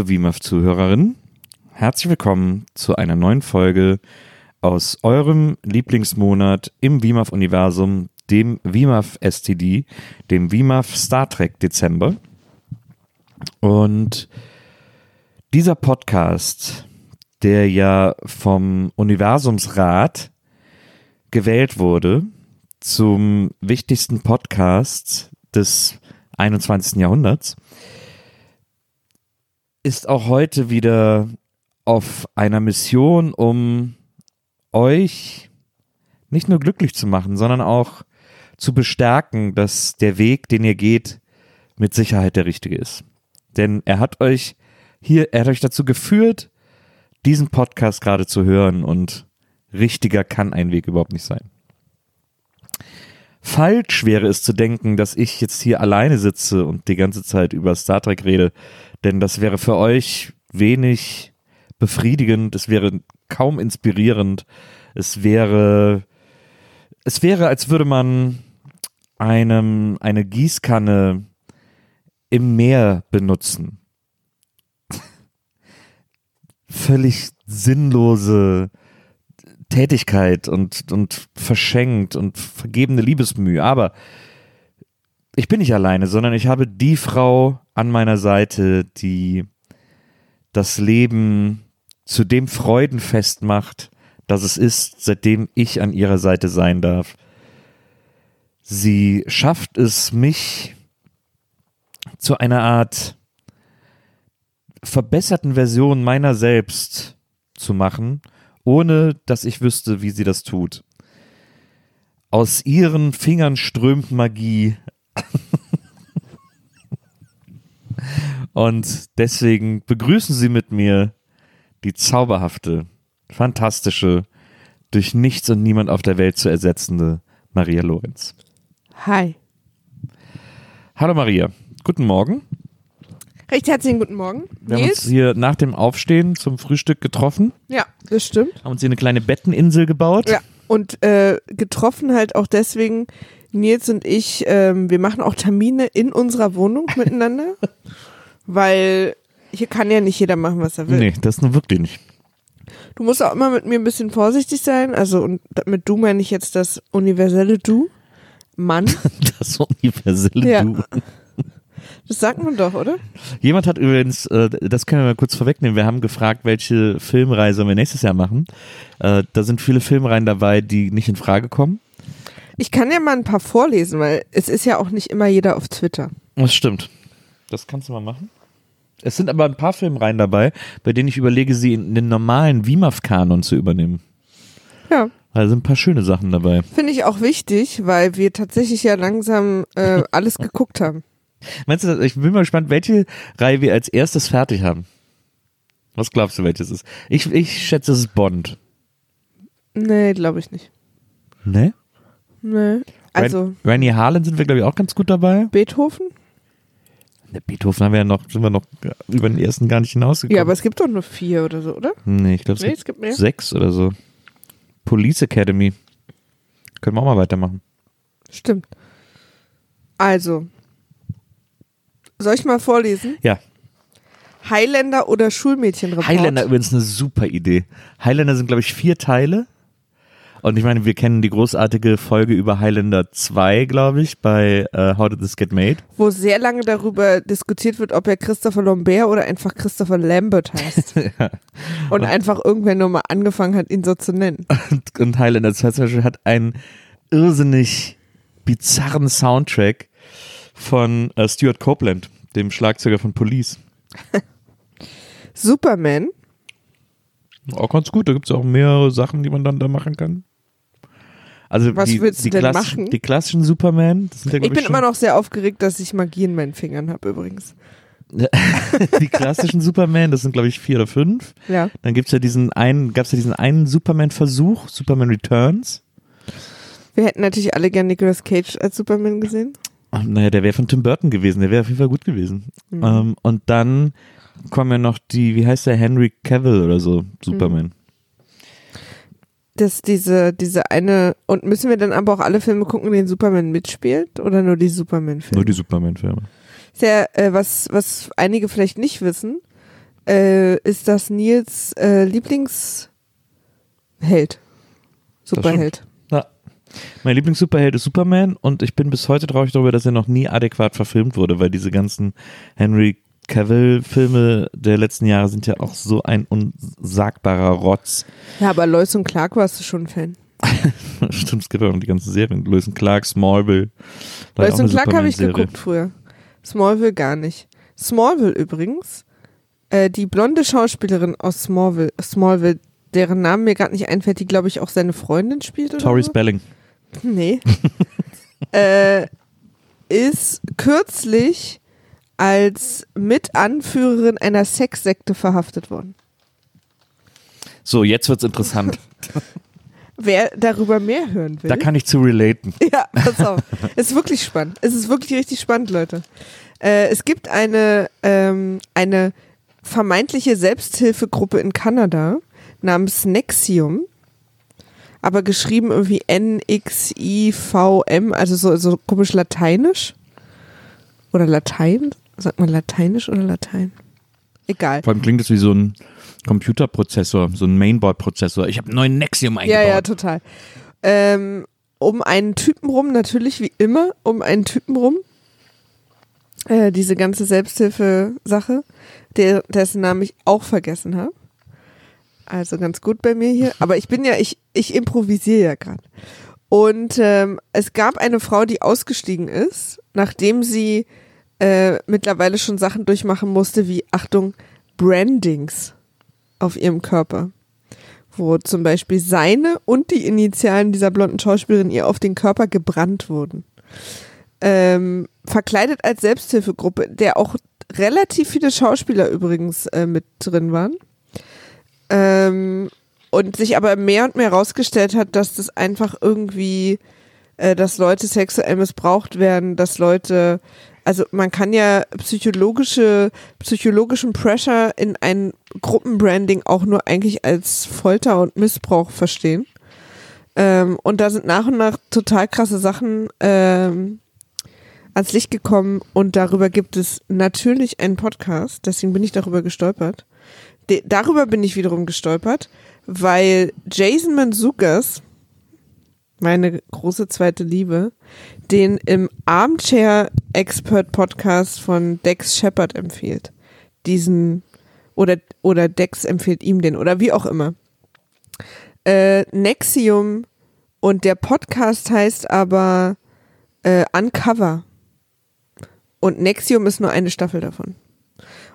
liebe WIMAF-Zuhörerinnen. Herzlich willkommen zu einer neuen Folge aus eurem Lieblingsmonat im WIMAF-Universum, dem WIMAF-STD, dem WIMAF Star Trek Dezember. Und dieser Podcast, der ja vom Universumsrat gewählt wurde zum wichtigsten Podcast des 21. Jahrhunderts, ist auch heute wieder auf einer Mission, um euch nicht nur glücklich zu machen, sondern auch zu bestärken, dass der Weg, den ihr geht, mit Sicherheit der richtige ist. Denn er hat euch hier, er hat euch dazu geführt, diesen Podcast gerade zu hören und richtiger kann ein Weg überhaupt nicht sein. Falsch wäre es zu denken, dass ich jetzt hier alleine sitze und die ganze Zeit über Star Trek rede, denn das wäre für euch wenig befriedigend, es wäre kaum inspirierend, es wäre, es wäre, als würde man einem eine Gießkanne im Meer benutzen. Völlig sinnlose Tätigkeit und, und verschenkt und vergebene Liebesmühe. Aber ich bin nicht alleine, sondern ich habe die Frau an meiner Seite, die das Leben zu dem Freudenfest macht, das es ist, seitdem ich an ihrer Seite sein darf. Sie schafft es, mich zu einer Art verbesserten Version meiner selbst zu machen, ohne dass ich wüsste, wie sie das tut. Aus ihren Fingern strömt Magie. Und deswegen begrüßen Sie mit mir die zauberhafte, fantastische, durch nichts und niemand auf der Welt zu ersetzende Maria Lorenz. Hi. Hallo Maria, guten Morgen. Recht herzlichen guten Morgen. Wir haben uns Nils? hier nach dem Aufstehen zum Frühstück getroffen, Ja, das stimmt. haben uns hier eine kleine Betteninsel gebaut. Ja. Und äh, getroffen halt auch deswegen, Nils und ich, ähm, wir machen auch Termine in unserer Wohnung miteinander, weil hier kann ja nicht jeder machen, was er will. Nee, das nur wirklich nicht. Du musst auch immer mit mir ein bisschen vorsichtig sein. Also, und mit du meine ich jetzt das universelle Du. Mann. Das universelle Ja. Du. Das sagt man doch, oder? Jemand hat übrigens, äh, das können wir mal kurz vorwegnehmen, wir haben gefragt, welche Filmreise wir nächstes Jahr machen. Äh, da sind viele Filmreihen dabei, die nicht in Frage kommen. Ich kann ja mal ein paar vorlesen, weil es ist ja auch nicht immer jeder auf Twitter. Das stimmt. Das kannst du mal machen. Es sind aber ein paar Filmreihen dabei, bei denen ich überlege, sie in den normalen WIMAF-Kanon zu übernehmen. Ja. Also sind ein paar schöne Sachen dabei. Finde ich auch wichtig, weil wir tatsächlich ja langsam äh, alles geguckt haben. Meinst du, ich bin mal gespannt, welche Reihe wir als erstes fertig haben. Was glaubst du, welches ist? Ich, ich schätze, es ist Bond. Nee, glaube ich nicht. Ne? Nee. Also, Rennie Harlan sind wir, glaube ich, auch ganz gut dabei. Beethoven? Ne, Beethoven haben wir ja noch, sind wir noch über den ersten gar nicht hinausgekommen. Ja, aber es gibt doch nur vier oder so, oder? Nee, ich glaube, es, Nee, gibt es gibt mehr. sechs oder so. Police Academy. Können wir auch mal weitermachen. Stimmt. Also, soll ich mal vorlesen? Ja. Highlander oder Schulmädchenreport? Highlander übrigens eine super Idee. Highlander sind, glaube ich, vier Teile. Und ich meine, wir kennen die großartige Folge über Highlander 2, glaube ich, bei äh, How Did This Get Made? Wo sehr lange darüber diskutiert wird, ob er Christopher Lambert oder einfach Christopher Lambert heißt. Und einfach irgendwer nur mal angefangen hat, ihn so zu nennen. Und, und Highlander 2 zum Beispiel hat einen irrsinnig bizarren Soundtrack von äh, Stuart Copeland, dem Schlagzeuger von Police. Superman, Auch ganz gut, da gibt es auch mehrere Sachen, die man dann da machen kann. Also Was die, willst du die, denn klassischen, machen? die klassischen Superman, das sind ja, ich glaub bin schon, immer noch sehr aufgeregt, dass ich Magie in meinen Fingern habe übrigens. die klassischen Superman, das sind glaube ich vier oder fünf. Ja. Dann gibt's ja diesen einen, gab's ja diesen einen Superman-Versuch, Superman Returns. Wir hätten natürlich alle gern Nicolas Cage als Superman gesehen. naja, der wäre von Tim Burton gewesen, der wäre auf jeden Fall gut gewesen. Mhm. Ähm, und dann kommen ja noch die, wie heißt der, Henry Cavill oder so, Superman. Dass diese, diese eine, und müssen wir dann aber auch alle Filme gucken, in denen Superman mitspielt oder nur die Superman-Filme? Nur die Superman-Filme. Ist ja, äh, was, was einige vielleicht nicht wissen, äh, ist, dass Nils äh, Lieblingsheld, Superheld. Ja. Mein Lieblings-Superheld ist Superman und ich bin bis heute traurig darüber, dass er noch nie adäquat verfilmt wurde, weil diese ganzen Henry Cavill-Filme der letzten Jahre sind ja auch so ein unsagbarer Rotz. Ja, aber Lois und Clark warst du schon ein Fan. Stimmt, es gibt auch noch die ganzen Serien. Lois und Clark, Smallville. Ja Lois und Clark habe ich geguckt früher. Smallville gar nicht. Smallville übrigens, äh, die blonde Schauspielerin aus Smallville, Smallville deren Namen mir gerade nicht einfällt, die glaube ich auch seine Freundin spielt oder Tori so? Spelling. Nee. äh, ist kürzlich als Mitanführerin einer Sexsekte verhaftet worden. So, jetzt wird's interessant. Wer darüber mehr hören will. da kann ich zu relaten. Ja, pass auf. es ist wirklich spannend. Es ist wirklich richtig spannend, Leute. Äh, es gibt eine, ähm, eine vermeintliche Selbsthilfegruppe in Kanada namens Nexium, aber geschrieben irgendwie N-X-I-V-M, also so, so komisch lateinisch. Oder Latein? Sagt man lateinisch oder Latein? Egal. Vor allem klingt es wie so ein Computerprozessor, so ein Mainboard-Prozessor. Ich habe einen neuen Nexium Ja, eingebaut. ja, total. Ähm, um einen Typen rum, natürlich wie immer, um einen Typen rum. Äh, diese ganze Selbsthilfe-Sache, der, dessen Namen ich auch vergessen habe. Also ganz gut bei mir hier. Aber ich bin ja, ich, ich improvisiere ja gerade. Und ähm, es gab eine Frau, die ausgestiegen ist, nachdem sie äh, mittlerweile schon Sachen durchmachen musste, wie, Achtung, Brandings auf ihrem Körper wo zum Beispiel seine und die Initialen dieser blonden Schauspielerin ihr auf den Körper gebrannt wurden. Ähm, verkleidet als Selbsthilfegruppe, der auch relativ viele Schauspieler übrigens äh, mit drin waren. Ähm, und sich aber mehr und mehr herausgestellt hat, dass das einfach irgendwie, äh, dass Leute sexuell missbraucht werden, dass Leute, also man kann ja psychologische, psychologischen Pressure in ein Gruppenbranding auch nur eigentlich als Folter und Missbrauch verstehen. Ähm, und da sind nach und nach total krasse Sachen ähm, ans Licht gekommen und darüber gibt es natürlich einen Podcast, deswegen bin ich darüber gestolpert. De darüber bin ich wiederum gestolpert, weil Jason Manzukas, meine große zweite Liebe, den im Armchair Expert Podcast von Dex Shepard empfiehlt. Diesen oder oder Dex empfiehlt ihm den oder wie auch immer. Äh, Nexium und der Podcast heißt aber äh, Uncover. Und Nexium ist nur eine Staffel davon.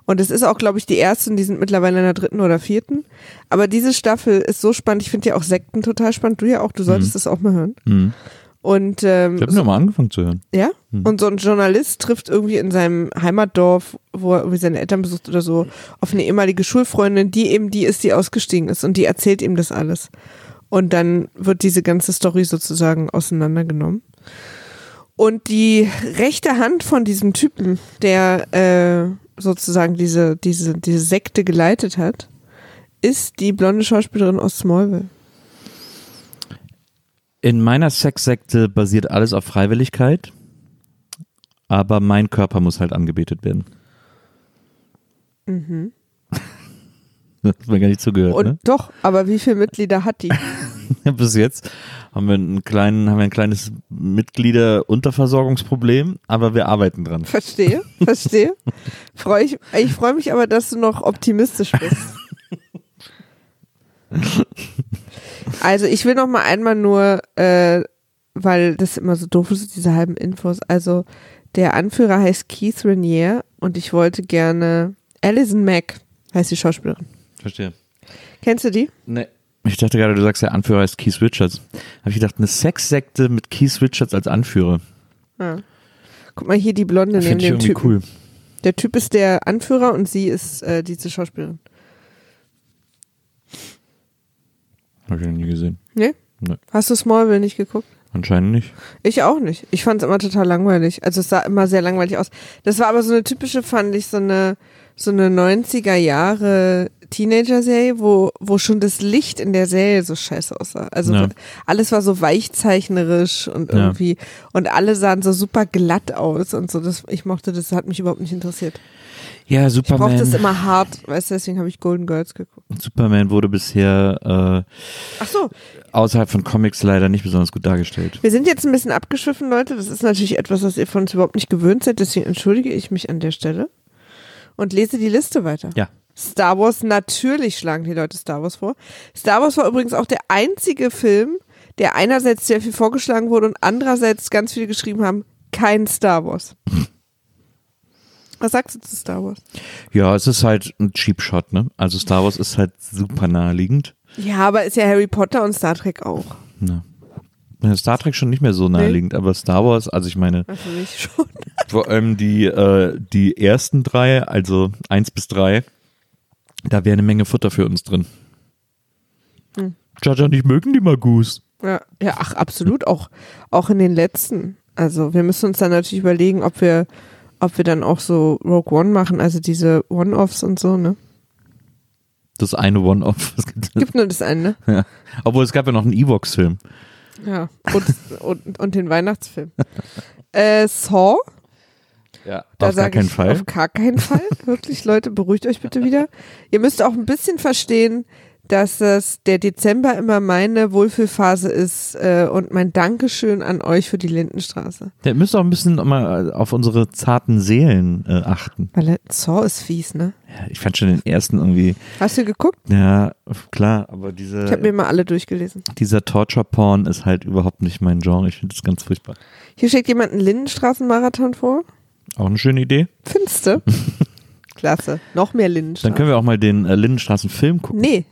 Und es ist auch, glaube ich, die erste und die sind mittlerweile in der dritten oder vierten. Aber diese Staffel ist so spannend. Ich finde ja auch Sekten total spannend. Du ja auch, du solltest das auch mal hören. Hm. Und ähm, Ich habe nur mal angefangen zu hören. ja? Und so ein Journalist trifft irgendwie in seinem Heimatdorf, wo er irgendwie seine Eltern besucht oder so, auf eine ehemalige Schulfreundin, die eben die ist, die ausgestiegen ist und die erzählt ihm das alles. Und dann wird diese ganze Story sozusagen auseinandergenommen. Und die rechte Hand von diesem Typen, der äh, sozusagen diese, diese, diese Sekte geleitet hat, ist die blonde Schauspielerin aus Smallville. In meiner Sexsekte basiert alles auf Freiwilligkeit, aber mein Körper muss halt angebetet werden. Mhm. Das hat mir gar nicht zugehört, Und ne? doch, aber wie viele Mitglieder hat die? Bis jetzt haben wir, einen kleinen, haben wir ein kleines Mitglieder-Unterversorgungsproblem, aber wir arbeiten dran. Verstehe, verstehe. Freu ich ich freue mich aber, dass du noch optimistisch bist. Also ich will noch mal einmal nur, äh, weil das immer so doof ist, diese halben Infos. Also der Anführer heißt Keith Renier und ich wollte gerne Alison Mack heißt die Schauspielerin. Verstehe. Kennst du die? Nee. Ich dachte gerade, du sagst, der Anführer heißt Keith Richards. Habe ich gedacht, eine Sexsekte mit Keith Richards als Anführer. Ja. Guck mal hier die Blonde neben dem Typen. cool. Der Typ ist der Anführer und sie ist äh, diese Schauspielerin. Habe ich noch nie gesehen. Ne? Nee. Hast du Smallville nicht geguckt? Anscheinend nicht. Ich auch nicht. Ich fand es immer total langweilig. Also es sah immer sehr langweilig aus. Das war aber so eine typische, fand ich, so eine, so eine 90er Jahre Teenager-Serie, wo, wo schon das Licht in der Serie so scheiße aussah. Also Ja. alles war so weichzeichnerisch und Ja. irgendwie, und alle sahen so super glatt aus und so. Das, ich mochte das, hat mich überhaupt nicht interessiert. Ja, Ich brauchte Superman. das immer hart, weißt du, deswegen habe ich Golden Girls geguckt. Superman wurde bisher Ach so, äh, außerhalb von Comics leider nicht besonders gut dargestellt. wir sind jetzt ein bisschen abgeschwiffen, Leute. Das ist natürlich etwas, was ihr von uns überhaupt nicht gewöhnt seid, deswegen entschuldige ich mich an der Stelle und lese die Liste weiter. Ja. Star Wars, natürlich schlagen die Leute Star Wars vor. Star Wars war übrigens auch der einzige Film, der einerseits sehr viel vorgeschlagen wurde und andererseits ganz viele geschrieben haben, kein Star Wars. Was sagst du zu Star Wars? Ja, es ist halt ein Cheap Shot, ne? Also Star Wars ist halt super naheliegend. Ja, aber ist ja Harry Potter und Star Trek auch. Ja, Star Trek schon nicht mehr so naheliegend, aber Star Wars, also ich meine, schon. vor allem die, äh, die ersten drei, also eins bis drei, da wäre eine Menge Futter für uns drin. Hm. Jaja, nicht mögen die Magus. Ja, ja, ach, absolut, auch, auch in den letzten. Also wir müssen uns dann natürlich überlegen, ob wir, ob wir dann auch so Rogue One machen, also diese One-Offs und so, ne? Das eine One-Off. Es gibt- nur das eine, ne? Ja. Obwohl es gab ja noch einen Evox-Film. Ja. Und, und, und den Weihnachtsfilm. äh, Saw, Ja, da auf gar keinen ich Fall. auf gar keinen Fall. Wirklich, Leute, beruhigt euch bitte wieder. Ihr müsst auch ein bisschen verstehen, dass das der Dezember immer meine Wohlfühlphase ist äh, und mein Dankeschön an euch für die Lindenstraße. Der müsste auch ein bisschen mal auf unsere zarten Seelen äh, achten. Weil Saw ist fies, ne? Ja, ich fand schon den ersten irgendwie, Hast du geguckt? ja, klar, aber diese, Ich habe mir mal alle durchgelesen. dieser Torture-Porn ist halt überhaupt nicht mein Genre. Ich finde das ganz furchtbar. Hier schlägt jemand einen Lindenstraßenmarathon vor. Auch eine schöne Idee. Findste? Klasse. Noch mehr Lindenstraßen. Dann können wir auch mal den äh, Lindenstraßen-Film gucken. Nee.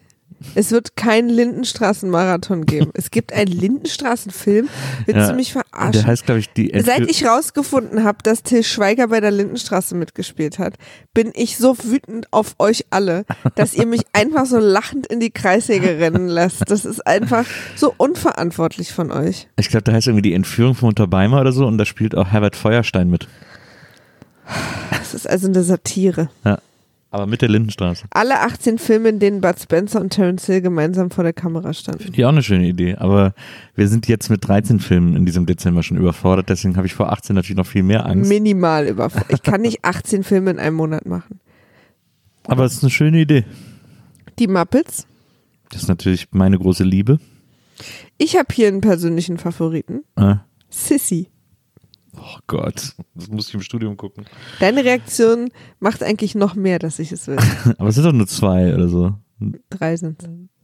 Es wird keinen Lindenstraßenmarathon geben. Es gibt einen Lindenstraßenfilm. Willst Ja, du mich Der verarschen? heißt, glaube ich, die Seit Entführ- ich rausgefunden habe, dass Till Schweiger bei der Lindenstraße mitgespielt hat, bin ich so wütend auf euch alle, dass ihr mich einfach so lachend in die Kreissäge rennen lasst. Das ist einfach so unverantwortlich von euch. Ich glaube, da heißt irgendwie die Entführung von Unterbeimer oder so und da spielt auch Herbert Feuerstein mit. Das ist also eine Satire. Ja. Aber mit der Lindenstraße. Alle 18 Filme, in denen Bud Spencer und Terence Hill gemeinsam vor der Kamera standen. Die auch eine schöne Idee. Aber wir sind jetzt mit 13 Filmen in diesem Dezember schon überfordert. Deswegen habe ich vor 18 natürlich noch viel mehr Angst. Minimal überfordert. Ich kann nicht 18 Filme in einem Monat machen. Aber es ist eine schöne Idee. Die Muppets. Das ist natürlich meine große Liebe. Ich habe hier einen persönlichen Favoriten. Äh, Sissy. Oh Gott, das muss ich im Studium gucken. Deine Reaktion macht eigentlich noch mehr, dass ich es will. Aber es sind doch nur zwei oder so. Drei sind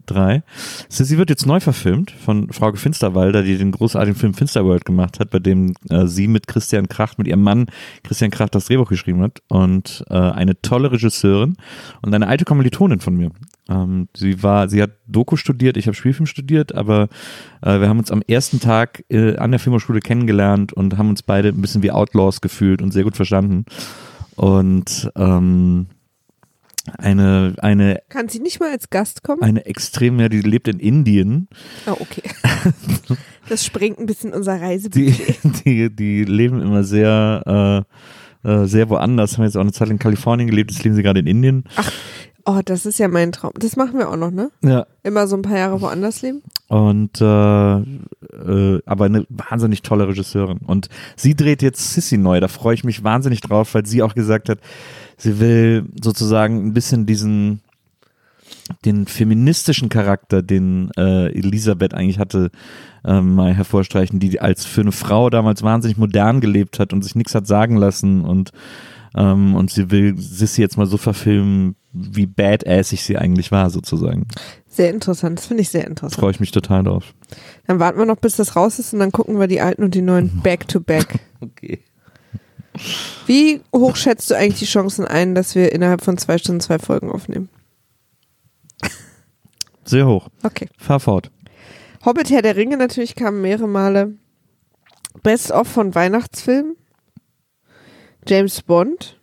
Drei. Sie wird jetzt neu verfilmt von Frau Finsterwalder, die den großartigen Film Finsterworld gemacht hat, bei dem äh, sie mit Christian Kracht, mit ihrem Mann Christian Kracht das Drehbuch geschrieben hat und äh, eine tolle Regisseurin und eine alte Kommilitonin von mir. Ähm, sie war, sie hat Doku studiert, ich habe Spielfilm studiert, aber äh, wir haben uns am ersten Tag äh, an der Filmhochschule kennengelernt und haben uns beide ein bisschen wie Outlaws gefühlt und sehr gut verstanden. Und ähm, eine, eine Kann sie nicht mal als Gast kommen? eine extrem, ja, die lebt in Indien. Oh, okay. Das sprengt ein bisschen unser Die, Reisebudget. die, die leben immer sehr, äh, äh, sehr woanders. Haben jetzt auch eine Zeit in Kalifornien gelebt, jetzt leben sie gerade in Indien. Oh, das ist ja mein Traum. Das machen wir auch noch, ne? Ja. Immer so ein paar Jahre woanders leben. Und äh, äh, aber eine wahnsinnig tolle Regisseurin. Und sie dreht jetzt Sissy neu. Da freue ich mich wahnsinnig drauf, weil sie auch gesagt hat, sie will sozusagen ein bisschen diesen den feministischen Charakter, den äh, Elisabeth eigentlich hatte, ähm, mal hervorstreichen, die als für eine Frau damals wahnsinnig modern gelebt hat und sich nichts hat sagen lassen und ähm, und sie will Sissy jetzt mal so verfilmen, wie badassig sie eigentlich war, sozusagen. Sehr interessant. Das finde ich sehr interessant. Freue ich mich total drauf. Dann warten wir noch, bis das raus ist und dann gucken wir die alten und die neuen back to back. Okay. Wie hoch schätzt du eigentlich die Chancen ein, dass wir innerhalb von zwei Stunden zwei Folgen aufnehmen? Sehr hoch. Okay. Fahr fort. Hobbit Herr der Ringe natürlich kam mehrere Male. Best of von Weihnachtsfilmen. James Bond.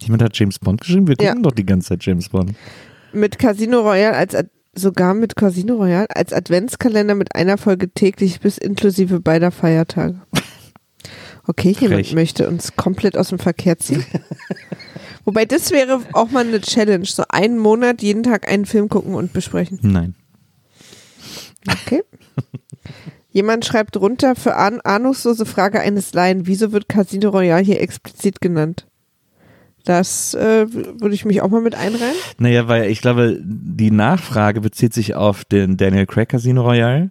Jemand hat James Bond geschrieben? Wir gucken Ja. doch die ganze Zeit James Bond. Mit Casino Royale als Ad sogar mit Casino Royale als Adventskalender mit einer Folge täglich bis inklusive beider Feiertage. Okay, jemand Frech. möchte uns komplett aus dem Verkehr ziehen. Wobei das wäre auch mal eine Challenge, so einen Monat jeden Tag einen Film gucken und besprechen. Nein. Okay. Jemand schreibt runter für ahn ahnungslose Frage eines Laien, wieso wird Casino Royale hier explizit genannt? Das äh, würde ich mich auch mal mit einreihen. Naja, weil ich glaube, die Nachfrage bezieht sich auf den Daniel Craig Casino Royale.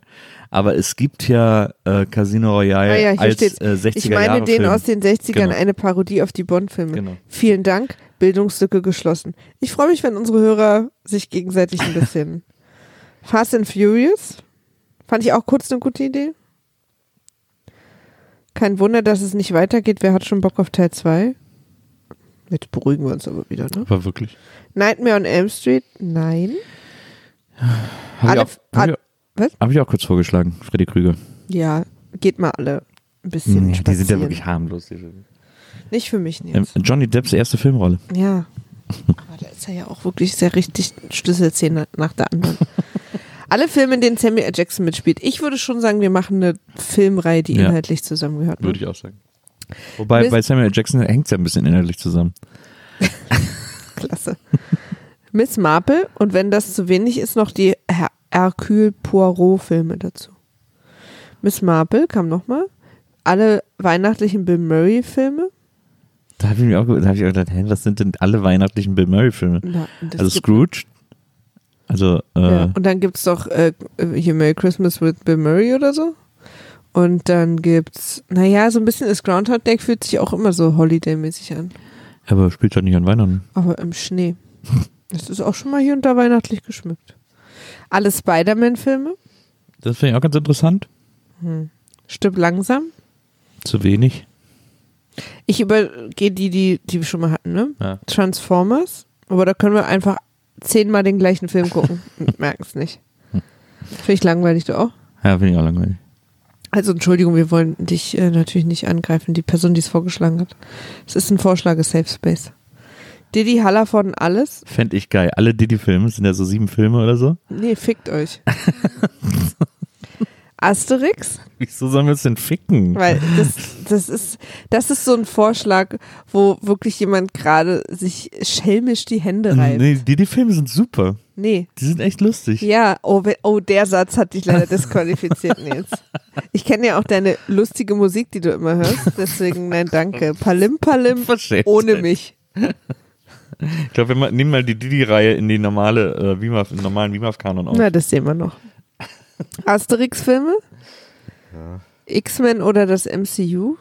Aber es gibt ja äh, Casino Royale Ah ja, hier als steht's. äh, 60er Ich meine Jahre den Film. aus den 60ern, Genau. eine Parodie auf die Bond-Filme. Genau. Vielen Dank, Bildungslücke geschlossen. Ich freue mich, wenn unsere Hörer sich gegenseitig ein bisschen Fast and Furious. Fand ich auch kurz eine gute Idee. Kein Wunder, dass es nicht weitergeht. Wer hat schon Bock auf Teil 2? Jetzt beruhigen wir uns aber wieder, ne? Aber wirklich. Nightmare on Elm Street? Nein. Alle- ich, auch- hab alle- ich, was? hab ich auch kurz vorgeschlagen, Freddy Krüger. Ja, geht mal alle ein bisschen Ja, die sind ja spazieren. wirklich harmlos. die Filme. Nicht für mich, Ähm, Nils. Johnny Depps erste Filmrolle. Ja. Aber da ist er ja auch wirklich sehr richtig Schlüsselszene nach der anderen. Alle Filme, in denen Samuel L. Jackson mitspielt. Ich würde schon sagen, wir machen eine Filmreihe, die Ja. inhaltlich zusammengehört. Ne? Würde ich auch sagen. Wobei Miss- bei Samuel L. Jackson hängt es ja ein bisschen inhaltlich zusammen. Klasse. Miss Marple und wenn das zu wenig ist, noch die Hercule Poirot-Filme dazu. Miss Marple kam nochmal. Alle weihnachtlichen Bill Murray-Filme. Da habe ich mir auch, da hab ich auch gedacht, hä, was sind denn alle weihnachtlichen Bill Murray-Filme? Also gibt- Scrooge. Also, äh, Ja. Und dann gibt's doch äh, hier Merry Christmas with Bill Murray oder so. Und dann gibt's, naja, so ein bisschen das Groundhog Day fühlt sich auch immer so Holiday-mäßig an. aber spielt halt nicht an Weihnachten. Aber im Schnee. Das ist auch schon mal hier und da weihnachtlich geschmückt. Alle Spider-Man-Filme. Das finde ich auch ganz interessant. Stirb langsam. Zu wenig. Ich übergehe die, die, die wir schon mal hatten, ne? Ja. Transformers. Aber da können wir einfach zehnmal den gleichen Film gucken und merken es nicht. Finde ich langweilig, du auch? Ja, finde ich auch langweilig. Also Entschuldigung, wir wollen dich äh, natürlich nicht angreifen, die Person, die es vorgeschlagen hat. Es ist ein Vorschlag, ist Safe Space. Diddy Hallervorden alles? Fände ich geil. Alle Diddy-Filme, sind ja so sieben Filme oder so. Nee, fickt euch. Asterix? Wieso sollen wir uns denn ficken? Weil das, das ist, das ist so ein Vorschlag, wo wirklich jemand gerade sich schelmisch die Hände reibt. Nee, Diddy-Filme sind super. Nee. Die sind echt lustig. Ja, oh, oh, der Satz hat dich leider disqualifiziert, Nils. Ich kenne ja auch deine lustige Musik, die du immer hörst. Deswegen, nein, danke. Palim Palim ohne mich. Ich glaube, wir mal- nehmen mal die Diddy-Reihe in die normale, äh, WIMAF, in den normalen WIMAF-Kanon auf. Na, das sehen wir noch. Asterix-Filme? X-Men oder das MCU?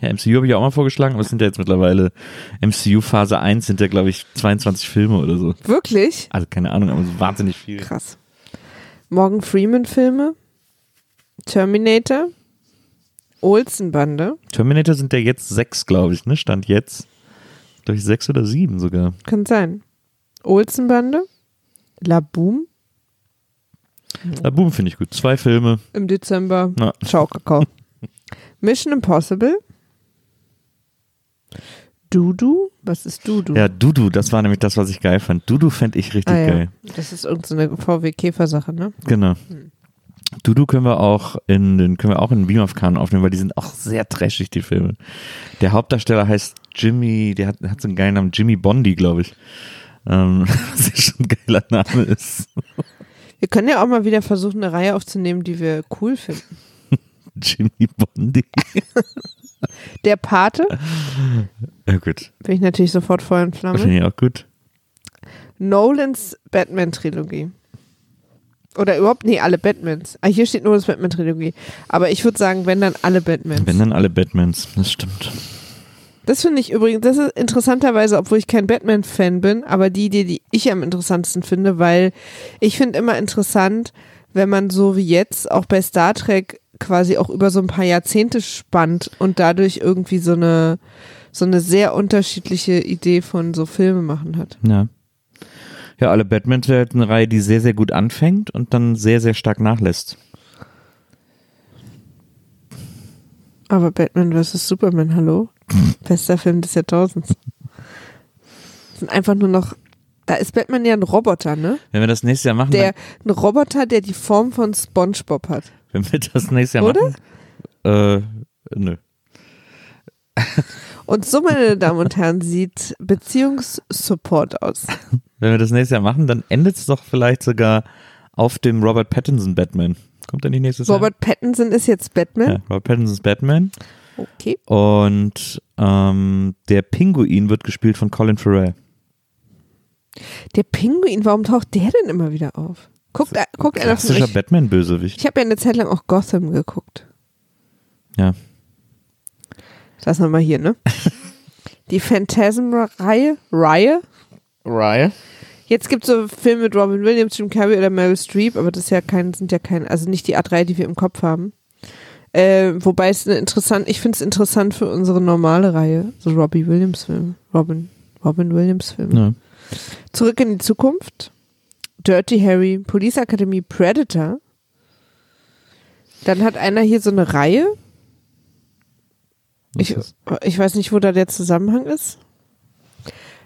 Ja, MCU habe ich auch mal vorgeschlagen, aber es sind ja jetzt mittlerweile MCU Phase 1 sind ja, glaube ich, 22 Filme oder so. Wirklich? Also keine Ahnung, aber so wahnsinnig viel. Krass. Morgan Freeman-Filme? Terminator? Olsen-Bande? Terminator sind ja jetzt sechs, glaube ich, ne? Stand jetzt. Glaube ich, sechs oder sieben sogar. Kann sein. Olsen-Bande? La Boom? Na, Boom finde ich gut. Zwei Filme. Im Dezember. Na. Ciao, Kakao. Mission Impossible? Dudu? Was ist Dudu? Ja, Dudu, das war nämlich das, was ich geil fand. Dudu fände ich richtig ah, ja. geil. Das ist irgendeine VW-Käfer-Sache, ne? Genau. Dudu können wir auch in den können wir auch in Beam of Khan aufnehmen, weil die sind auch sehr trashig, die Filme. Der Hauptdarsteller heißt Jimmy, der hat, hat so einen geilen Namen, Jimmy Bondi, glaube ich. Ähm, was ja schon ein geiler Name ist. Wir können ja auch mal wieder versuchen, eine Reihe aufzunehmen, die wir cool finden. Jimmy Bondi. Der Pate, Ja gut, bin ich natürlich sofort Feuer und das Flamme. finde ich auch gut. Nolans Batman-Trilogie. Oder überhaupt, nee, alle Batmans. Ah, hier steht nur das Batman-Trilogie. Aber ich würde sagen, wenn dann alle Batmans. Wenn dann alle Batmans, das stimmt. Das finde ich übrigens, das ist interessanterweise, obwohl ich kein Batman-Fan bin, aber die Idee, die ich am interessantesten finde, weil ich finde immer interessant, wenn man so wie jetzt auch bei Star Trek quasi auch über so ein paar Jahrzehnte spannt und dadurch irgendwie so eine, so eine sehr unterschiedliche Idee von so Filme machen hat. Ja. Ja, alle Batmans wäre halt eine Reihe, die sehr, sehr gut anfängt und dann sehr, sehr stark nachlässt. Aber Batman vs. Superman, hallo? Bester Film des Jahrtausends. Sind einfach nur noch Da ist Batman ja ein Roboter, ne? Wenn wir das nächstes Jahr machen, Der, ein Roboter, der die Form von SpongeBob hat. dann, wenn wir das nächstes Jahr Oder? machen. Äh, nö. Und so, meine Damen und Herren, sieht Beziehungssupport aus. Wenn wir das nächstes Jahr machen, dann endet es doch vielleicht sogar auf dem Robert Pattinson Batman. Kommt er nicht nächstes Robert Pattinson ist jetzt Jahr? Batman. Ja, Robert Pattinsons Batman. Okay. Und ähm, der Pinguin wird gespielt von Colin Farrell. Der Pinguin, warum taucht der denn immer wieder auf? Guckt, äh, guckt von Klassischer. Batman-Bösewicht. Ich habe ja eine Zeit lang auch Gotham geguckt. Ja. Das nochmal hier, ne? Die Phantasm-Reihe. Reihe? Ryan? Jetzt gibt es so Filme mit Robin Williams, Jim Carrey oder Meryl Streep, aber das ist ja kein, sind ja kein, also nicht die Art Reihe, die wir im Kopf haben. Äh, wobei es eine interessant, ich finde es interessant für unsere normale Reihe, so Robbie Williams Filme. Robin, Robin Williams Filme. Ja. Zurück in die Zukunft. Dirty Harry, Police Academy, Predator. Dann hat einer hier so eine Reihe. Ich, ich weiß nicht, wo da der Zusammenhang ist.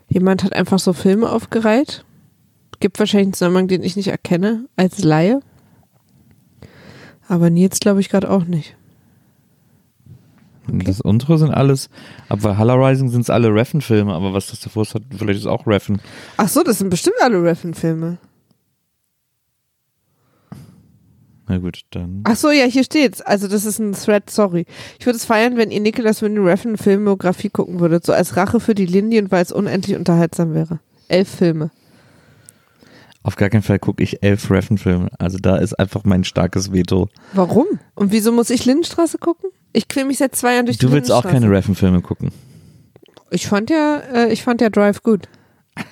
Jemand hat einfach so Filme aufgereiht. Gibt wahrscheinlich einen Zusammenhang, den ich nicht erkenne, als Laie. Aber Nils glaube ich gerade auch nicht. Und Das untere sind alles, ab Valhalla Rising sind es alle Reffen-Filme, aber was das davor ist, hat, vielleicht ist auch Reffen. Ach so, das sind bestimmt alle Reffen-Filme. Na gut, dann. Ach so, ja, hier steht's. Also das ist ein Thread, sorry. Ich würde es feiern, wenn ihr Nicholas Winding Refn Filmografie gucken würdet, so als Rache für die Lindy und weil es unendlich unterhaltsam wäre. Elf Filme. Auf gar keinen Fall gucke ich elf Reffen-Filme. Also da ist einfach mein starkes Veto. Warum? Und wieso muss ich Lindenstraße gucken? Ich quäl mich seit zwei Jahren durch Du die willst auch keine Reffen-Filme gucken. Ich fand ja, äh, ich fand ja Drive gut.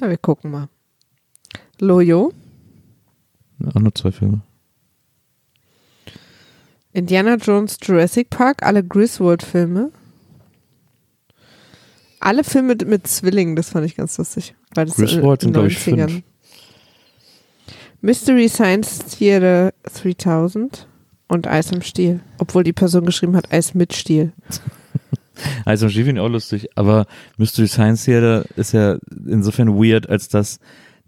Na, wir gucken mal. Loyo, Auch nur zwei Filme. Indiana Jones Jurassic Park, alle Griswold-Filme. Alle Filme mit, Zwillingen, das fand ich ganz lustig. Weil das Griswold in sind, den glaub ich, 90ern. fünf. Mystery Science Theater 3000 und Eis im Stiel. Obwohl die Person geschrieben hat, Eis mit Stiel. Also Schiff finde ich auch lustig, aber Mystery Science Theater ist ja insofern weird, als dass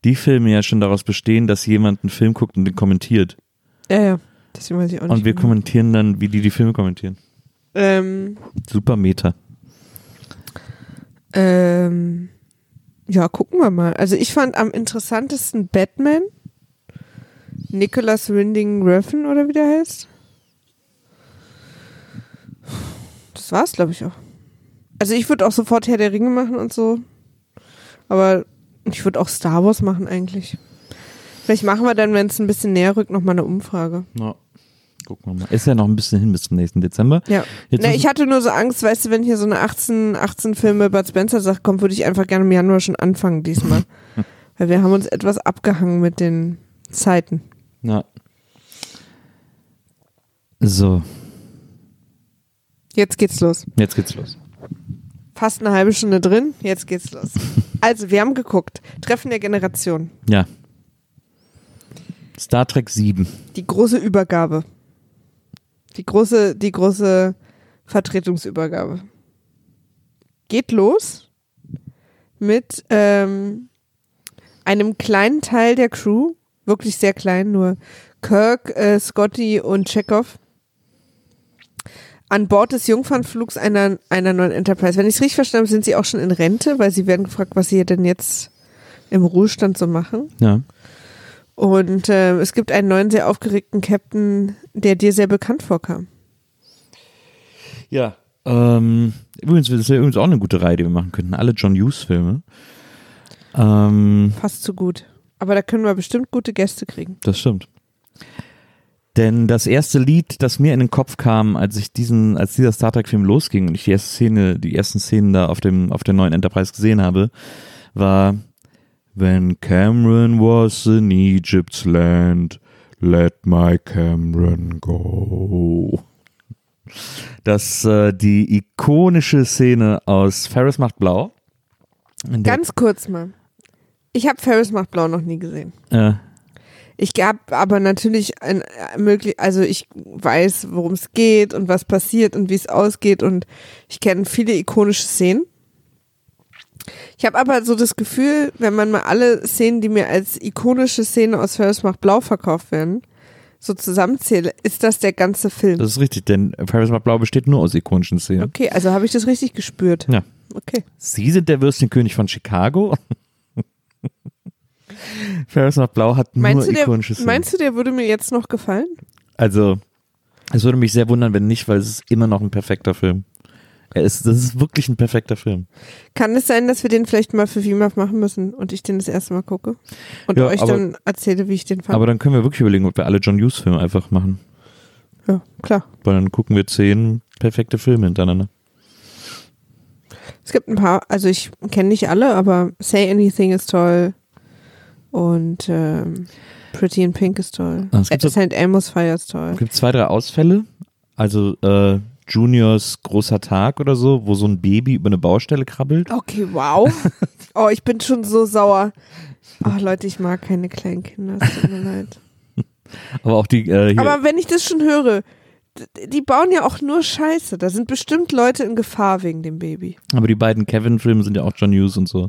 die Filme ja schon daraus bestehen, dass jemand einen Film guckt und den kommentiert. Ja, ja. Deswegen weiß ich auch nicht. Und wir genau. kommentieren dann, wie die die Filme kommentieren. Ähm, Super Meta. ähm, ja, gucken wir mal. Also ich fand am interessantesten Batman. Nicholas Winding Refn oder wie der heißt. Das war's, glaube ich auch. Also ich würde auch sofort Herr der Ringe machen und so. Aber ich würde auch Star Wars machen eigentlich. Vielleicht machen wir dann, wenn es ein bisschen näher rückt, nochmal eine Umfrage. Ja. Gucken wir mal. Ist ja noch ein bisschen hin bis zum nächsten Dezember. Ja. Jetzt ist- ich hatte nur so Angst, weißt du, wenn hier so eine 18, 18 Filme Bud Spencer Sache kommt, würde ich einfach gerne im Januar schon anfangen diesmal. Weil wir haben uns etwas abgehangen mit den Zeiten. Ja. So, Jetzt geht's los. jetzt geht's los. Fast eine halbe Stunde drin, jetzt geht's los. Also, wir haben geguckt. Treffen der Generation. Ja. Star Trek 7. Die große Übergabe. Die große, die große Vertretungsübergabe. Geht los mit ähm, einem kleinen Teil der Crew, wirklich sehr klein, nur Kirk, äh, Scotty und Chekhov an Bord des Jungfernflugs einer, einer neuen Enterprise. Wenn ich es richtig verstanden habe, sind sie auch schon in Rente, weil sie werden gefragt, was sie denn jetzt im Ruhestand so machen. Ja. Und äh, es gibt einen neuen, sehr aufgeregten Captain, der dir sehr bekannt vorkam. Ja. Ähm, übrigens, das wäre übrigens auch eine gute Reihe, die wir machen könnten. Alle John Hughes-Filme. Ähm, Fast zu gut. Aber da können wir bestimmt gute Gäste kriegen. das stimmt. Denn das erste Lied, das mir in den Kopf kam, als ich diesen, als dieser Star Trek-Film losging und ich die erste Szene, die ersten Szenen da auf dem, auf der neuen Enterprise gesehen habe, war When Cameron was in Egypt's land, let my Cameron go. Das äh, die ikonische Szene aus Ferris macht blau. Ganz kurz mal. Ich habe Ferris macht blau noch nie gesehen. äh, Ich gab aber natürlich ein äh, möglich, also ich weiß, worum es geht und was passiert und wie es ausgeht und ich kenne viele ikonische Szenen. Ich habe aber so das Gefühl, wenn man mal alle Szenen, die mir als ikonische Szene aus Ferris macht blau verkauft werden, so zusammenzähle, ist das der ganze Film. Das ist richtig, denn Ferris macht blau besteht nur aus ikonischen Szenen. Okay, also habe ich das richtig gespürt. Ja. Okay. Sie sind der Würstchenkönig von Chicago. Ferris macht blau hat nur Meinst du, der, ikonische Szenen. meinst du, der würde mir jetzt noch gefallen? Also, es würde mich sehr wundern, wenn nicht, weil es ist immer noch ein perfekter Film. Er ist, das ist wirklich ein perfekter Film. Kann es sein, dass wir den vielleicht mal für VMAF machen müssen und ich den das erste Mal gucke? Und Ja, euch aber- dann erzähle, wie ich den fand? Aber dann können wir wirklich überlegen, ob wir alle John Hughes Filme einfach machen. ja, klar. Weil dann gucken wir zehn perfekte Filme hintereinander. Es gibt ein paar, also ich kenne nicht alle, aber Say Anything ist toll und ähm, Pretty in Pink ist toll. Ah, es gibt St. Elmo's Fire ist toll. Es gibt zwei, drei Ausfälle. Also äh, Juniors großer Tag oder so, wo so ein Baby über eine Baustelle krabbelt. Okay, wow. Oh, ich bin schon so sauer. Oh, Leute, ich mag keine kleinen Kinder, es tut mir leid. Aber auch die äh, Aber wenn ich das schon höre, die bauen ja auch nur Scheiße. Da sind bestimmt Leute in Gefahr wegen dem Baby. aber die beiden Kevin-Filme sind ja auch John Hughes und so.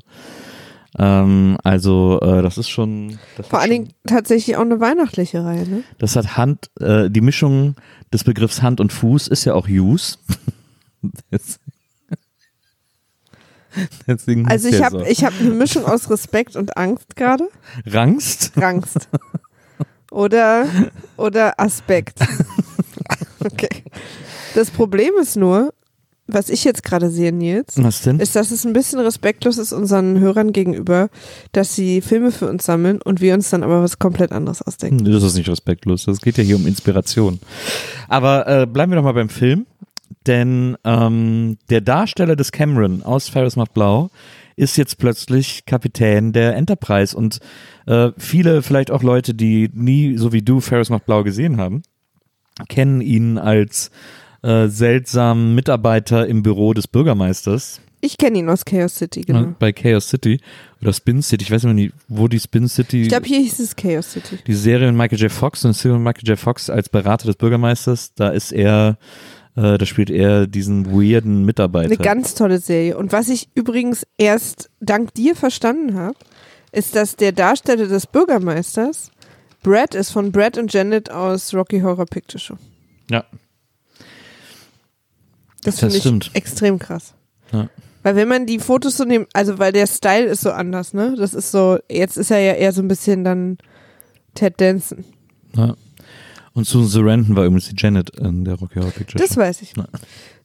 Ähm, also äh, das ist schon. Das Vor allen Dingen tatsächlich auch eine weihnachtliche Reihe, ne? Das hat Hand, äh, die Mischung des Begriffs Hand und Fuß ist ja auch. Das- Deswegen Also ich habe so. ich eine Mischung aus Respekt und Angst gerade. Rangst? Angst. Oder, oder Aspekt. Okay. Das Problem ist nur, was ich jetzt gerade sehe, Nils, Was denn? ist, dass es ein bisschen respektlos ist unseren Hörern gegenüber, dass sie Filme für uns sammeln und wir uns dann aber was komplett anderes ausdenken. Das ist nicht respektlos. Das geht ja hier um Inspiration. Aber äh, bleiben wir doch mal beim Film. Denn ähm, der Darsteller des Cameron aus Ferris macht Blau ist jetzt plötzlich Kapitän der Enterprise. Und äh, viele, vielleicht auch Leute, die nie, so wie du, Ferris macht Blau gesehen haben, kennen ihn als äh, seltsamen Mitarbeiter im Büro des Bürgermeisters Ich kenne ihn aus Chaos City, genau. bei Chaos City oder Spin City. Ich weiß immer nicht, wo die Spin City. Ich glaube, hier hieß es Chaos City. die Serie mit Michael J. Fox und Serie mit Michael J. Fox als Berater des Bürgermeisters, da ist er, äh, da spielt er diesen weirden Mitarbeiter. Eine ganz tolle Serie. Und was ich übrigens erst dank dir verstanden habe, ist, dass der Darsteller des Bürgermeisters Brad ist von Brad und Janet aus Rocky Horror Picture Show. ja, Das, Das finde ich extrem krass. Ja. Weil wenn man die Fotos so nimmt, also weil der Style ist so anders, ne? Das ist so, jetzt ist er ja eher so ein bisschen dann Ted Danson. ja. Und Susan Sarandon war übrigens die Janet in der Rocky Horror Picture Das Show. weiß ich. Ja.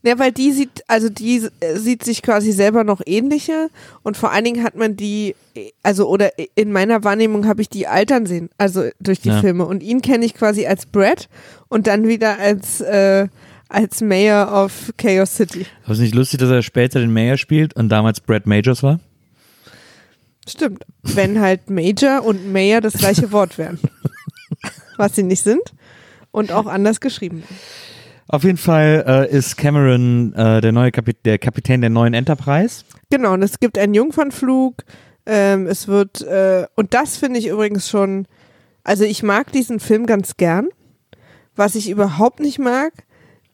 Ja, weil die sieht, also die äh, sieht sich quasi selber noch ähnlicher und vor allen Dingen hat man die, äh, also oder in meiner Wahrnehmung habe ich die altern sehen, also durch die Ja. Filme und ihn kenne ich quasi als Brad und dann wieder als äh, als Mayor of Chaos City. Aber ist nicht lustig, dass er später den Mayor spielt und damals Brad Majors war? Stimmt, wenn halt Major und Mayor das gleiche Wort wären, was sie nicht sind und auch anders geschrieben. werden. Auf jeden Fall äh, ist Cameron äh, der neue Kapit der Kapitän der neuen Enterprise. Genau, und es gibt einen Jungfernflug. Ähm, es wird, äh, und das finde ich übrigens schon, also ich mag diesen Film ganz gern. Was ich überhaupt nicht mag,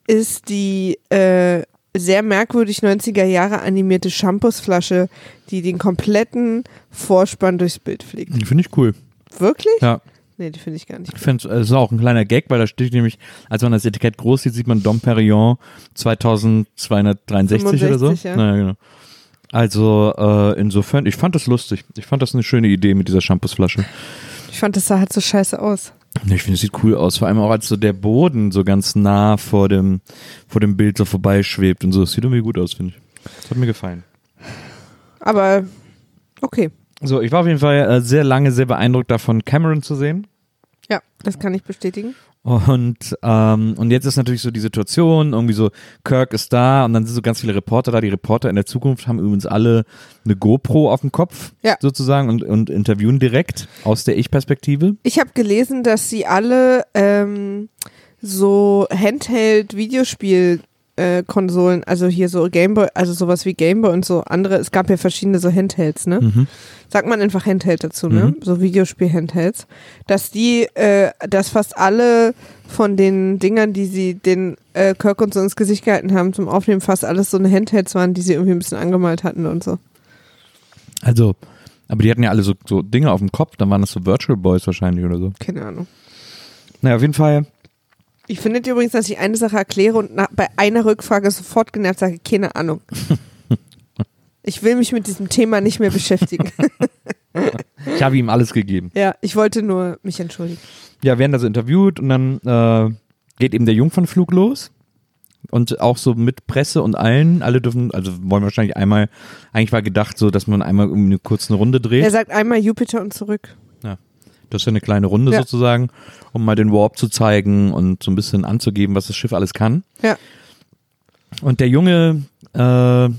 ist die äh, sehr merkwürdig 90er Jahre animierte Shampoosflasche, die den kompletten Vorspann durchs Bild fliegt. Die finde ich cool. Wirklich? Ja, Nee, die finde ich gar nicht. ich finde es ist auch ein kleiner Gag, weil da steht nämlich, als man das Etikett groß sieht, sieht man Dom Perignon 2263 oder so. 65, ja. Naja, genau. Also äh, insofern, ich fand das lustig. Ich fand das eine schöne Idee mit dieser Shampoosflasche. Ich fand, das sah halt so scheiße aus. Ich finde, es sieht cool aus. Vor allem auch, als so der Boden so ganz nah vor dem, vor dem Bild so vorbeischwebt und so. Das sieht irgendwie gut aus, finde ich. Das hat mir gefallen. Aber okay. So, ich war auf jeden Fall äh, sehr lange sehr beeindruckt davon, Cameron zu sehen. Ja, das kann ich bestätigen. Und, ähm, und jetzt ist natürlich so die Situation, irgendwie so, Kirk ist da und dann sind so ganz viele Reporter da. Die Reporter in der Zukunft haben übrigens alle eine GoPro auf dem Kopf, Ja. sozusagen, und, und interviewen direkt aus der Ich-Perspektive. Ich habe gelesen, dass sie alle ähm, so Handheld-Videospiel äh, Konsolen, also hier so Gameboy, also sowas wie Gameboy und so andere, es gab ja verschiedene so Handhelds, ne? Mhm. Sagt man einfach Handheld dazu, ne? Mhm. So Videospiel-Handhelds. Dass die, äh, dass fast alle von den Dingern, die sie den äh, Kirk und so ins Gesicht gehalten haben zum Aufnehmen, fast alles so eine Handhelds waren, die sie irgendwie ein bisschen angemalt hatten und so. Also, aber die hatten ja alle so, so Dinge auf dem Kopf, dann waren das so Virtual Boys wahrscheinlich oder so. Keine Ahnung. Naja, auf jeden Fall. Ich finde übrigens, dass ich eine Sache erkläre und nach, bei einer Rückfrage sofort genervt sage, keine Ahnung. Ich will mich mit diesem Thema nicht mehr beschäftigen. Ich habe ihm alles gegeben. ja, ich wollte nur mich entschuldigen. Ja, werden also interviewt und dann äh, geht eben der Jungfernflug los. Und auch so mit Presse und allen, alle dürfen, also wollen wahrscheinlich einmal, eigentlich war gedacht so, dass man einmal eine kurze Runde dreht. Er sagt einmal Jupiter und zurück. Das ist ja eine kleine Runde Ja. sozusagen, um mal den Warp zu zeigen und so ein bisschen anzugeben, was das Schiff alles kann. Ja. Und der junge äh,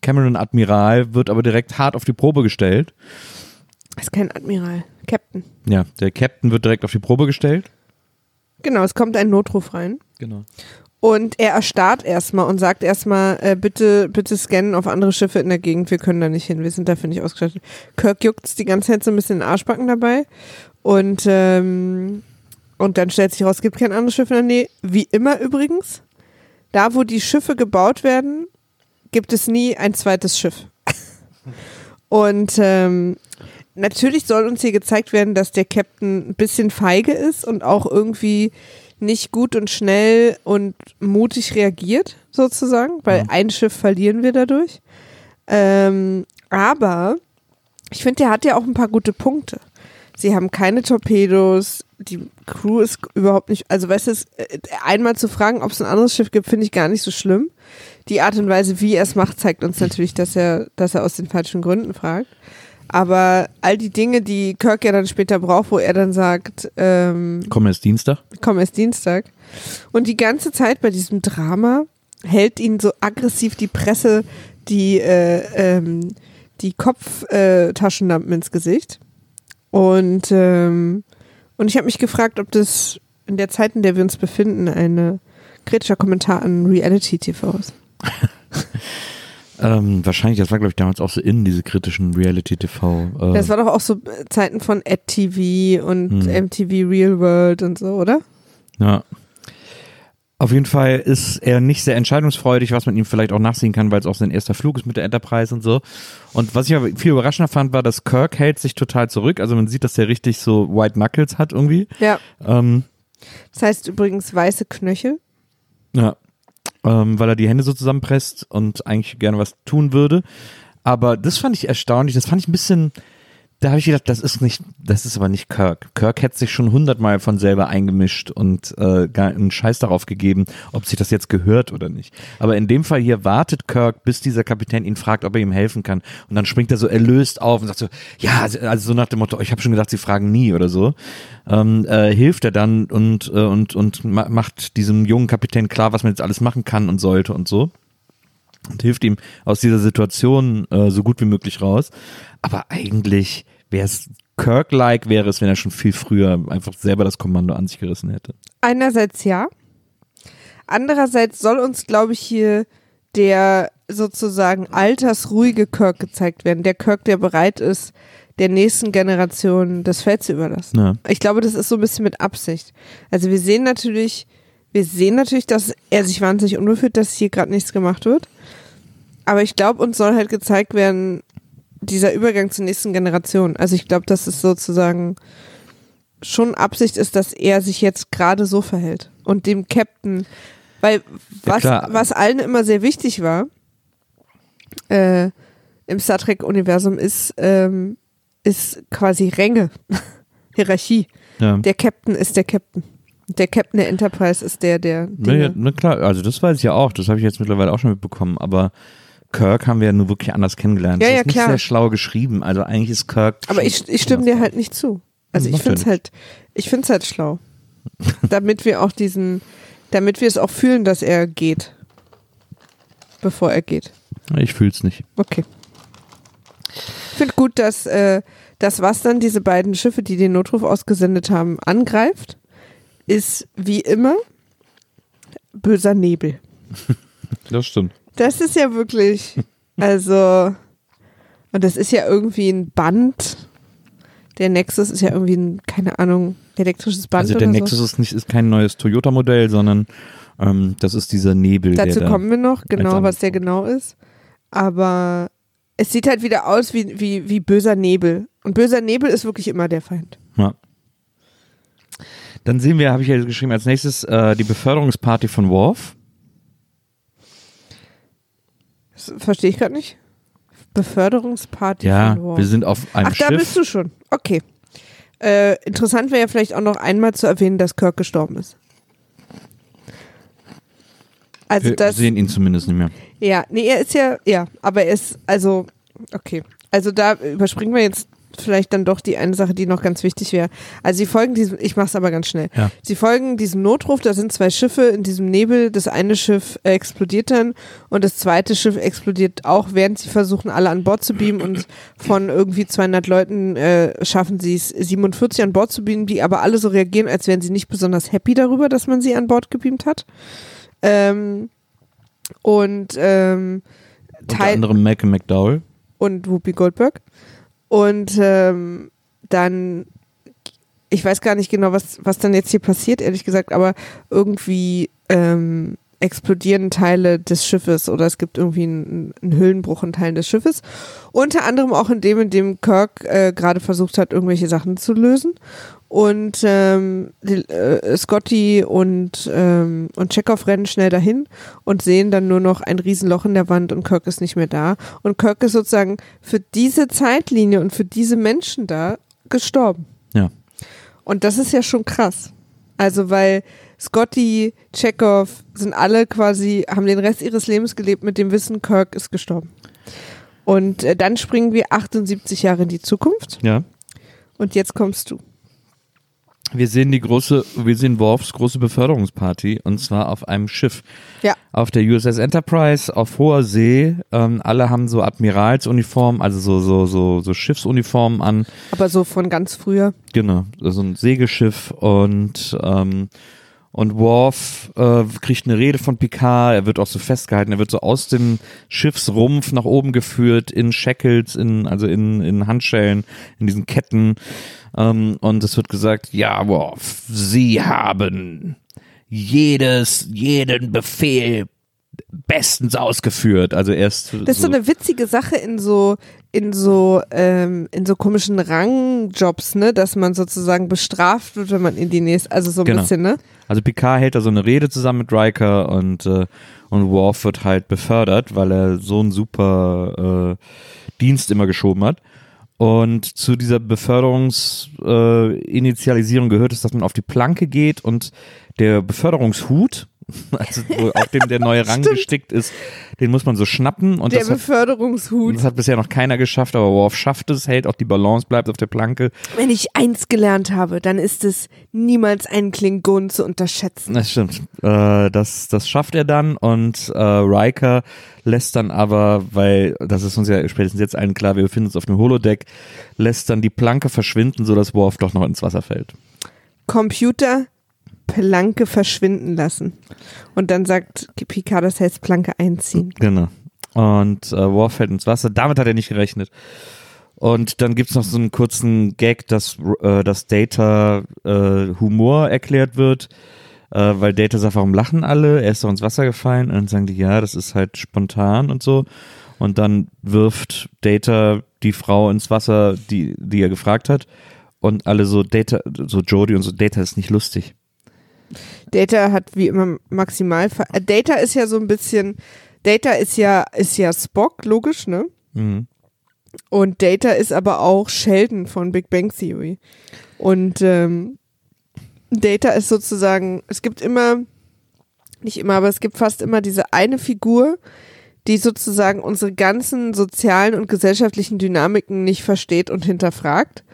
Cameron Admiral wird aber direkt hart auf die Probe gestellt. Ist kein Admiral. Captain. Ja, der Captain wird direkt auf die Probe gestellt. Genau, es kommt ein Notruf rein. Genau. Und er erstarrt erstmal und sagt erstmal, äh, bitte, bitte scannen auf andere Schiffe in der Gegend, wir können da nicht hin, wir sind dafür nicht ausgestattet. Kirk juckt's die ganze Zeit so ein bisschen in den Arschbacken dabei. Und, ähm, und dann stellt sich raus, es gibt kein anderes Schiff in der Nähe. Wie immer übrigens, da wo die Schiffe gebaut werden, gibt es nie ein zweites Schiff. und ähm, natürlich soll uns hier gezeigt werden, dass der Captain ein bisschen feige ist und auch irgendwie nicht gut und schnell und mutig reagiert, sozusagen, weil Ja. ein Schiff verlieren wir dadurch. Ähm, aber ich finde, der hat ja auch ein paar gute Punkte. Sie haben keine Torpedos, die Crew ist überhaupt nicht, also weißt du, äh, einmal zu fragen, ob es ein anderes Schiff gibt, finde ich gar nicht so schlimm. Die Art und Weise, wie er es macht, zeigt uns natürlich, dass er, dass er aus den falschen Gründen fragt. Aber all die Dinge, die Kirk ja dann später braucht, wo er dann sagt, ähm, Kommen jetzt Dienstag. komm erst Dienstag. Und die ganze Zeit bei diesem Drama hält ihn so aggressiv die Presse die, äh, ähm, die Kopftaschenlampen ins Gesicht. Und, ähm, und ich habe mich gefragt, ob das in der Zeit, in der wir uns befinden, ein kritischer Kommentar an Reality TV ist. Ähm, wahrscheinlich, das war glaube ich damals auch so in diese kritischen Reality-TV. Äh, Das war doch auch so Zeiten von AdTV und Hm. MTV Real World und so, oder? Ja. Auf jeden Fall ist er nicht sehr entscheidungsfreudig, was man ihm vielleicht auch nachsehen kann, weil es auch sein erster Flug ist mit der Enterprise und so. Und was ich aber viel überraschender fand, war, dass Kirk hält sich total zurück. Also man sieht, dass er richtig so White Knuckles hat irgendwie. Ja. Ähm, Das heißt übrigens weiße Knöchel. ja. Ähm, weil er die Hände so zusammenpresst und eigentlich gerne was tun würde. Aber das fand ich erstaunlich. Das fand ich ein bisschen, da habe ich gedacht, das ist nicht, das ist aber nicht Kirk. Kirk hätte sich schon hundertmal von selber eingemischt und äh, einen Scheiß darauf gegeben, ob sich das jetzt gehört oder nicht. Aber in dem Fall hier wartet Kirk, bis dieser Kapitän ihn fragt, ob er ihm helfen kann. Und dann springt er so erlöst auf und sagt so, ja, also so nach dem Motto, ich habe schon gedacht, sie fragen nie oder so. Ähm, äh, hilft er dann und, äh, und, und ma macht diesem jungen Kapitän klar, was man jetzt alles machen kann und sollte und so und hilft ihm aus dieser Situation äh, so gut wie möglich raus. Aber eigentlich wäre es Kirk-like, wäre es, wenn er schon viel früher einfach selber das Kommando an sich gerissen hätte. Einerseits ja. Andererseits soll uns, glaube ich, hier der sozusagen altersruhige Kirk gezeigt werden. Der Kirk, der bereit ist, der nächsten Generation das Feld zu überlassen. Ja. Ich glaube, das ist so ein bisschen mit Absicht. Also wir sehen natürlich, wir sehen natürlich, dass er sich wahnsinnig unwohl fühlt, dass hier gerade nichts gemacht wird. Aber ich glaube, uns soll halt gezeigt werden, dieser Übergang zur nächsten Generation. Also ich glaube, dass es sozusagen schon Absicht ist, dass er sich jetzt gerade so verhält. Und dem Captain, weil was, klar. was allen immer sehr wichtig war, äh, im Star Trek-Universum ist, ähm, ist quasi Ränge, Hierarchie. Ja. Der Captain ist der Captain. Der Captain der Enterprise ist der, der Na, ja, Dinge. na klar, also das weiß ich ja auch, das habe ich jetzt mittlerweile auch schon mitbekommen, aber Kirk haben wir ja nur wirklich anders kennengelernt. Ja, ja, ist nicht klar. sehr schlau geschrieben, also eigentlich ist Kirk. Aber ich, ich stimme dir halt nicht zu. Also ich finde es halt, ich finde es halt schlau. damit wir auch diesen, damit wir es auch fühlen, dass er geht. Bevor er geht. Ich fühl's nicht. Okay. Ich finde gut, dass äh, das, was dann diese beiden Schiffe, die den Notruf ausgesendet haben, angreift, ist wie immer böser Nebel. Das stimmt. Das ist ja wirklich, also, und das ist ja irgendwie ein Band. Der Nexus ist ja irgendwie ein, keine Ahnung, elektrisches Band Also der Nexus so. ist nicht ist kein neues Toyota-Modell, sondern ähm, das ist dieser Nebel, Dazu da, kommen wir noch, genau, was der genau ist. Aber es sieht halt wieder aus wie, wie, wie böser Nebel. Und böser Nebel ist wirklich immer der Feind. Ja. Dann sehen wir, habe ich ja geschrieben, als nächstes äh, die Beförderungsparty von Worf. Das verstehe ich gerade nicht. Beförderungsparty Ja, wir sind auf einem Ach, da Schiff. bist du schon. Okay. Äh, interessant wäre ja vielleicht auch noch einmal zu erwähnen, dass Kirk gestorben ist. Also wir das, sehen ihn zumindest nicht mehr. ja, nee, er ist ja, ja, aber er ist, also, okay. Also da überspringen wir jetzt vielleicht dann doch die eine Sache, die noch ganz wichtig wäre. Also sie folgen diesem, ich mach's aber ganz schnell. Ja. Sie folgen diesem Notruf, da sind zwei Schiffe in diesem Nebel. Das eine Schiff äh, explodiert dann und das zweite Schiff explodiert auch, während sie versuchen, alle an Bord zu beamen und von irgendwie 200 Leuten äh, schaffen sie es, 47 an Bord zu beamen, die aber alle so reagieren, als wären sie nicht besonders happy darüber, dass man sie an Bord gebeamt hat. Ähm, und ähm, Unter anderem Malcolm McDowell. und Whoopi Goldberg. Und ähm, dann, ich weiß gar nicht genau, was, was dann jetzt hier passiert, ehrlich gesagt, aber irgendwie ähm, explodieren Teile des Schiffes oder es gibt irgendwie einen, einen Hüllenbruch in Teilen des Schiffes. Unter anderem auch in dem, in dem Kirk äh, gerade versucht hat, irgendwelche Sachen zu lösen. Und ähm, die, äh, Scotty und, ähm, und Chekhov rennen schnell dahin und sehen dann nur noch ein Riesenloch in der Wand und Kirk ist nicht mehr da. Und Kirk ist sozusagen für diese Zeitlinie und für diese Menschen da gestorben. Ja. Und das ist ja schon krass. Also, weil Scotty, Chekhov sind alle quasi, haben den Rest ihres Lebens gelebt mit dem Wissen, Kirk ist gestorben. Und äh, dann springen wir 78 Jahre in die Zukunft. Ja. Und jetzt kommst du. Wir sehen die große, wir sehen Worfs große Beförderungsparty und zwar auf einem Schiff. Ja. Auf der USS Enterprise auf hoher See. Ähm, alle haben so Admiralsuniformen, also so, so, so, so Schiffsuniformen an. Aber so von ganz früher. Genau, so ein Segelschiff und ähm, und Worf äh, kriegt eine Rede von Picard, er wird auch so festgehalten, er wird so aus dem Schiffsrumpf nach oben geführt in Shackles, in, also in, in Handschellen, in diesen Ketten. Ähm, und es wird gesagt, ja, Worf, Sie haben jedes, jeden Befehl bestens ausgeführt. Also erst Das ist so eine witzige Sache in so in so ähm, in so komischen Rangjobs, ne, dass man sozusagen bestraft wird, wenn man in die nächste, also so ein Genau. bisschen, ne? Also Picard hält da so eine Rede zusammen mit Riker und, äh, und Worf wird halt befördert, weil er so einen super äh, Dienst immer geschoben hat. Und zu dieser Beförderungsinitialisierung äh, gehört es, dass man auf die Planke geht und der Beförderungshut, also auf dem der neue Rang gestickt ist, den muss man so schnappen und Der das hat, Beförderungshut. das hat bisher noch keiner geschafft, aber Worf schafft es, hält auch die Balance, bleibt auf der Planke. Wenn ich eins gelernt habe, dann ist es niemals einen Klingon zu unterschätzen. Das stimmt. Äh, das, das schafft er dann und äh, Riker lässt dann aber, weil das ist uns ja spätestens jetzt allen klar, wir befinden uns auf dem Holodeck, lässt dann die Planke verschwinden, sodass Worf doch noch ins Wasser fällt. Computer Planke verschwinden lassen. Und dann sagt Picard, das heißt Planke einziehen. Genau. Und äh, Worf fällt ins Wasser. Damit hat er nicht gerechnet. Und dann gibt's noch so einen kurzen Gag, dass, äh, dass Data äh, Humor erklärt wird, äh, weil Data sagt, warum lachen alle? Er ist doch ins Wasser gefallen. Und dann sagen die, ja, das ist halt spontan und so. Und dann wirft Data die Frau ins Wasser, die, die er gefragt hat. Und alle so, Data, so Jodie und so, Data ist nicht lustig. Data hat wie immer maximal. ver- äh, Data ist ja so ein bisschen. Data ist ja, ist ja Spock, logisch, ne? Mhm. Und Data ist aber auch Sheldon von Big Bang Theory. Und ähm, Data ist sozusagen, es gibt immer, nicht immer, aber es gibt fast immer diese eine Figur, die sozusagen unsere ganzen sozialen und gesellschaftlichen Dynamiken nicht versteht und hinterfragt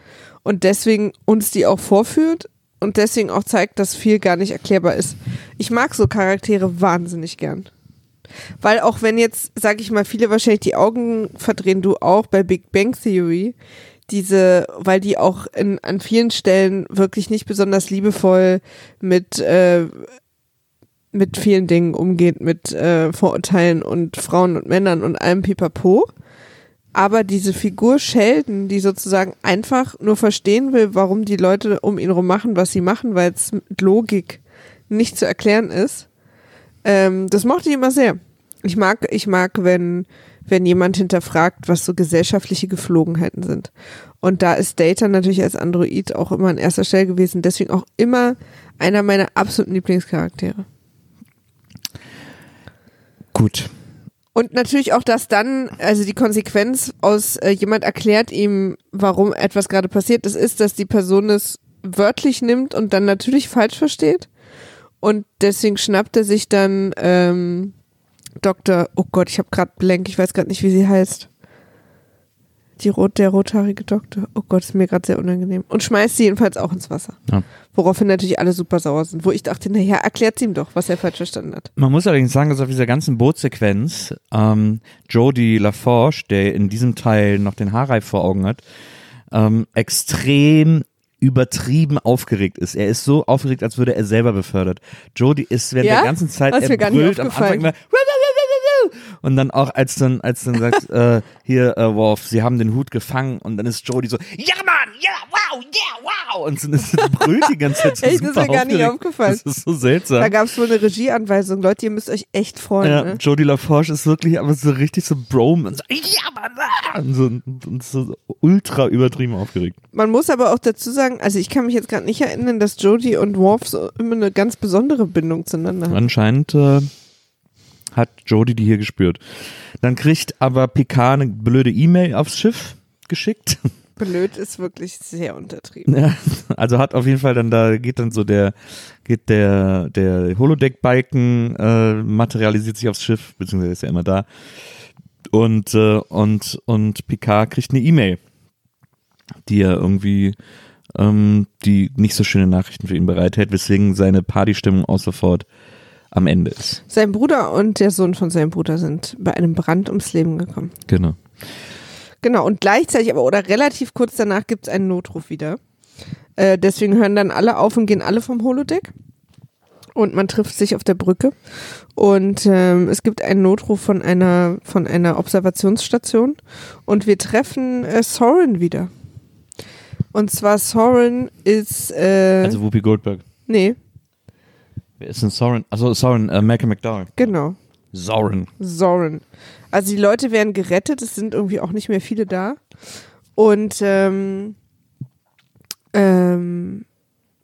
und deswegen uns die auch vorführt und deswegen auch zeigt, dass viel gar nicht erklärbar ist. Ich mag so Charaktere wahnsinnig gern. Weil auch wenn jetzt, sag ich mal, viele wahrscheinlich die Augen verdrehen, du auch bei Big Bang Theory, diese, weil die auch in, an vielen Stellen wirklich nicht besonders liebevoll mit, äh, mit vielen Dingen umgeht, mit äh, Vorurteilen und Frauen und Männern und allem Pipapo. Aber diese Figur Sheldon, die sozusagen einfach nur verstehen will, warum die Leute um ihn rum machen, was sie machen, weil es mit Logik nicht zu erklären ist, ähm, das mochte ich immer sehr. Ich mag, ich mag, wenn, wenn jemand hinterfragt, was so gesellschaftliche Geflogenheiten sind. Und da ist Data natürlich als Android auch immer an erster Stelle gewesen, deswegen auch immer einer meiner absoluten Lieblingscharaktere. Gut. Und natürlich auch, dass dann, also die Konsequenz aus, äh, jemand erklärt ihm, warum etwas gerade passiert ist, ist, dass die Person es wörtlich nimmt und dann natürlich falsch versteht. Und deswegen schnappt er sich dann ähm, Dr. Oh Gott, ich habe gerade blank, ich weiß gerade nicht, wie sie heißt. Die rot, der rothaarige Doktor. Oh Gott, ist mir gerade sehr unangenehm. Und schmeißt sie jedenfalls auch ins Wasser. Ja. Woraufhin natürlich alle super sauer sind. Wo ich dachte, naja, erklärt ihm doch, was er falsch verstanden hat. Man muss allerdings sagen, dass auf dieser ganzen Bootsequenz ähm, Jodie LaForge, der in diesem Teil noch den Haarreif vor Augen hat, ähm, extrem übertrieben aufgeregt ist. Er ist so aufgeregt, als würde er selber befördert. Jodie ist während Ja? der ganzen Zeit, er mir gar nicht brüllt am Anfang immer und dann auch als dann als dann sagt äh, hier äh, Worf, sie haben den Hut gefangen und dann ist Jodie so ja Mann, ja wow, ja wow und so, sie brüllt die ganze Zeit so Echt, das ist mir gar nicht aufgefallen. Das ist so seltsam. Da gab es wohl eine Regieanweisung. Leute, ihr müsst euch echt freuen. Ja, ne? Jodie LaForge ist wirklich aber so richtig so Brom und so, ja, Mann, ah, und so, und so ultra übertrieben aufgeregt. Man muss aber auch dazu sagen, also ich kann mich jetzt gerade nicht erinnern, dass Jodie und Worf so immer eine ganz besondere Bindung zueinander haben. Anscheinend äh, hat Jodie die hier gespürt. Dann kriegt aber Picard eine blöde E-Mail aufs Schiff geschickt. Blöd ist wirklich sehr untertrieben. Ja, also hat auf jeden Fall dann da geht dann so der geht der der Holodeck-Balken äh, materialisiert sich aufs Schiff beziehungsweise ist ja immer da und äh, und und Picard kriegt eine E-Mail, die er irgendwie ähm, die nicht so schöne Nachrichten für ihn bereithält, weswegen seine Partystimmung auch sofort am Ende ist. Sein Bruder und der Sohn von seinem Bruder sind bei einem Brand ums Leben gekommen. Genau. Genau, und gleichzeitig aber oder relativ kurz danach gibt es einen Notruf wieder. Äh, deswegen hören dann alle auf und gehen alle vom Holodeck. Und man trifft sich auf der Brücke. Und ähm, es gibt einen Notruf von einer, von einer Observationsstation. Und wir treffen äh, Soren wieder. Und zwar Soren ist, äh, Also Whoopi Goldberg. nee, Wer ist denn Soren? Also Soren, äh, Malcolm McDowell. genau. Soren. Soren. Also die Leute werden gerettet, es sind irgendwie auch nicht mehr viele da. Und ähm, ähm,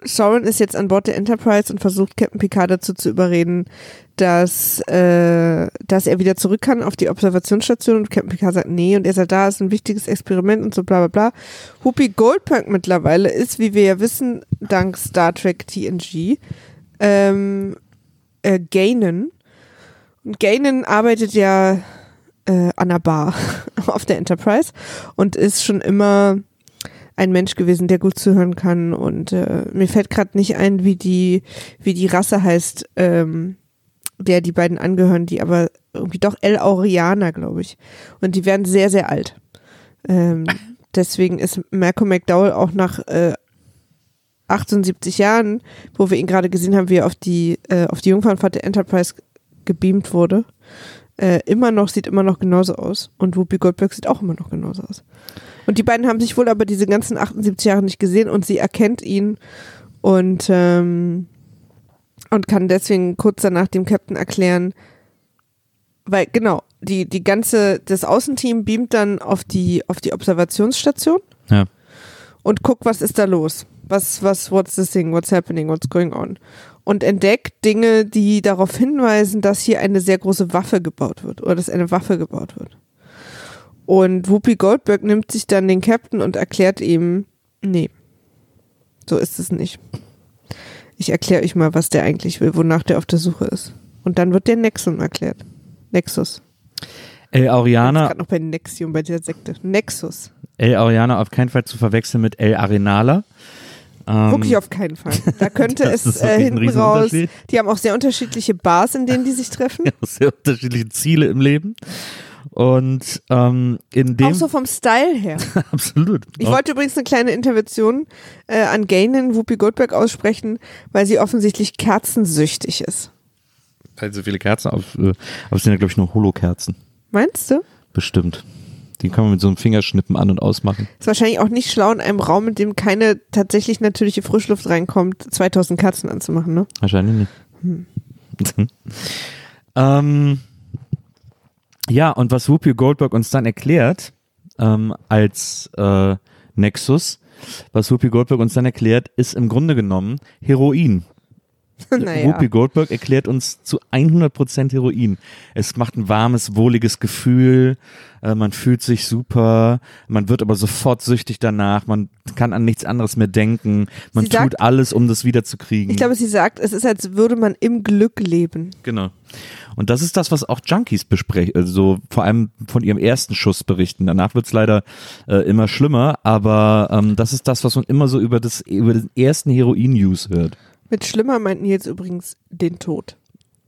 Soren ist jetzt an Bord der Enterprise und versucht Captain Picard dazu zu überreden, dass, äh, dass er wieder zurück kann auf die Observationsstation und Captain Picard sagt, nee, und er sagt, da ist ein wichtiges Experiment und so bla bla bla. Whoopi Goldberg mittlerweile ist, wie wir ja wissen, dank Star Trek TNG, ähm, äh, Gainen. Und Gainen arbeitet ja äh, an der Bar auf der Enterprise und ist schon immer ein Mensch gewesen, der gut zuhören kann. Und äh, mir fällt gerade nicht ein, wie die, wie die Rasse heißt, ähm, der die beiden angehören, die aber irgendwie doch El Aurianer, glaube ich. Und die werden sehr, sehr alt. Ähm, deswegen ist Malcolm McDowell auch nach äh, 78 Jahren, wo wir ihn gerade gesehen haben, wie er auf die, äh, auf die Jungfernfahrt der Enterprise gebeamt wurde, äh, immer noch, sieht immer noch genauso aus. Und Whoopi Goldberg sieht auch immer noch genauso aus. Und die beiden haben sich wohl aber diese ganzen 78 Jahre nicht gesehen und sie erkennt ihn und, ähm, und kann deswegen kurz danach dem Captain erklären, weil genau, die, die ganze, das Außenteam beamt dann auf die, auf die Observationsstation Ja. und guckt, was ist da los? Was, was, what's this thing? What's happening? What's going on? Und entdeckt Dinge, die darauf hinweisen, dass hier eine sehr große Waffe gebaut wird oder dass eine Waffe gebaut wird. Und Whoopi Goldberg nimmt sich dann den Captain und erklärt ihm, nee, so ist es nicht. Ich erkläre euch mal, was der eigentlich will, wonach der auf der Suche ist. Und dann wird der Nexum erklärt. Nexus. El Ich Aurianer, gerade noch bei Nexium, bei dieser Sekte. Nexus. El Aurianer auf keinen Fall zu verwechseln mit El Arenala. Ähm, Wirklich auf keinen Fall. Da könnte es äh, hinten raus. Die haben auch sehr unterschiedliche Bars, in denen die sich treffen. ja, sehr unterschiedliche Ziele im Leben. Und ähm, in dem Auch so vom Style her. absolut. Ich Auch- wollte übrigens eine kleine Intervention äh, an Gainen Whoopi Goldberg aussprechen, weil sie offensichtlich kerzensüchtig ist. weil so viele Kerzen auf, äh, aber es sind ja glaube ich nur Holokerzen. Meinst du? Bestimmt. Die kann man mit so einem Fingerschnippen an und ausmachen. Ist wahrscheinlich auch nicht schlau, in einem Raum, in dem keine tatsächlich natürliche Frischluft reinkommt, 2000 Kerzen anzumachen, ne? Wahrscheinlich nicht. ähm, Ja, und was Whoopi Goldberg uns dann erklärt, ähm, als äh, Nexus, was Whoopi Goldberg uns dann erklärt, ist im Grunde genommen Heroin. naja. Whoopi Goldberg erklärt uns zu 100% Heroin. Es macht ein warmes, wohliges Gefühl, äh, man fühlt sich super, man wird aber sofort süchtig danach, man kann an nichts anderes mehr denken, man Sie tut sagt- alles, um das wiederzukriegen. Ich glaube, sie sagt, es ist, als würde man im Glück leben. Genau. Und das ist das, was auch Junkies besprechen, also vor allem von ihrem ersten Schuss berichten. Danach wird's leider äh, immer schlimmer, aber ähm, das ist das, was man immer so über, das, über den ersten Heroin-Use hört. Mit schlimmer meinten jetzt übrigens den Tod.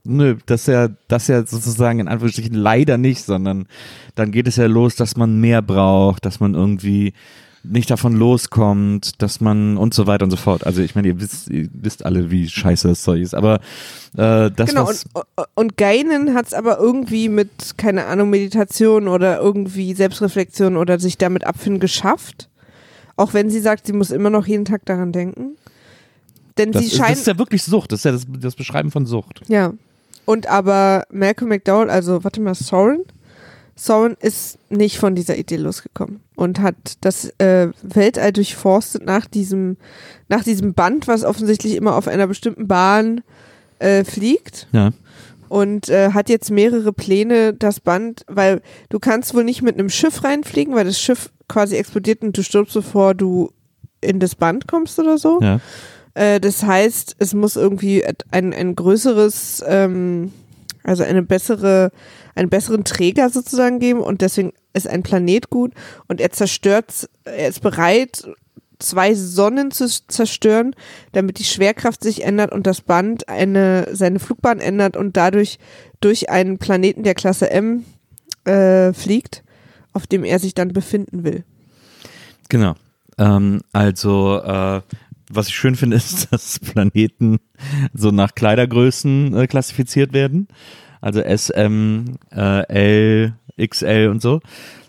Nö, das ist ja, das ja sozusagen in Anführungsstrichen leider nicht, sondern dann geht es ja los, dass man mehr braucht, dass man irgendwie nicht davon loskommt, dass man und so weiter und so fort. Also ich meine, ihr wisst, ihr wisst alle, wie scheiße das Zeug ist, aber äh, das genau, was und, und Geinen hat es aber irgendwie mit, keine Ahnung, Meditation oder irgendwie Selbstreflexion oder sich damit abfinden geschafft. Auch wenn sie sagt, sie muss immer noch jeden Tag daran denken. Denn das, sie ist, scheint. das ist ja wirklich Sucht, das ist ja das, das Beschreiben von Sucht. Ja. Und aber Malcolm McDowell, also warte mal, Soren? Soren ist nicht von dieser Idee losgekommen und hat das äh, Weltall durchforstet nach diesem, nach diesem Band, was offensichtlich immer auf einer bestimmten Bahn äh, fliegt Ja. und äh, hat jetzt mehrere Pläne, das Band, weil du kannst wohl nicht mit einem Schiff reinfliegen, weil das Schiff quasi explodiert und du stirbst, bevor du in das Band kommst oder so. Ja. Äh, das heißt, es muss irgendwie ein, ein größeres, ähm, also eine bessere, einen besseren Träger sozusagen geben und deswegen ist ein Planet gut und er zerstört, er ist bereit, zwei Sonnen zu zerstören, damit die Schwerkraft sich ändert und das Band eine, seine Flugbahn ändert und dadurch durch einen Planeten der Klasse M äh, fliegt, auf dem er sich dann befinden will. Genau. Ähm, also, äh, was ich schön finde, ist, dass Planeten so nach Kleidergrößen äh, klassifiziert werden. Also S, M, äh, L, XL und so.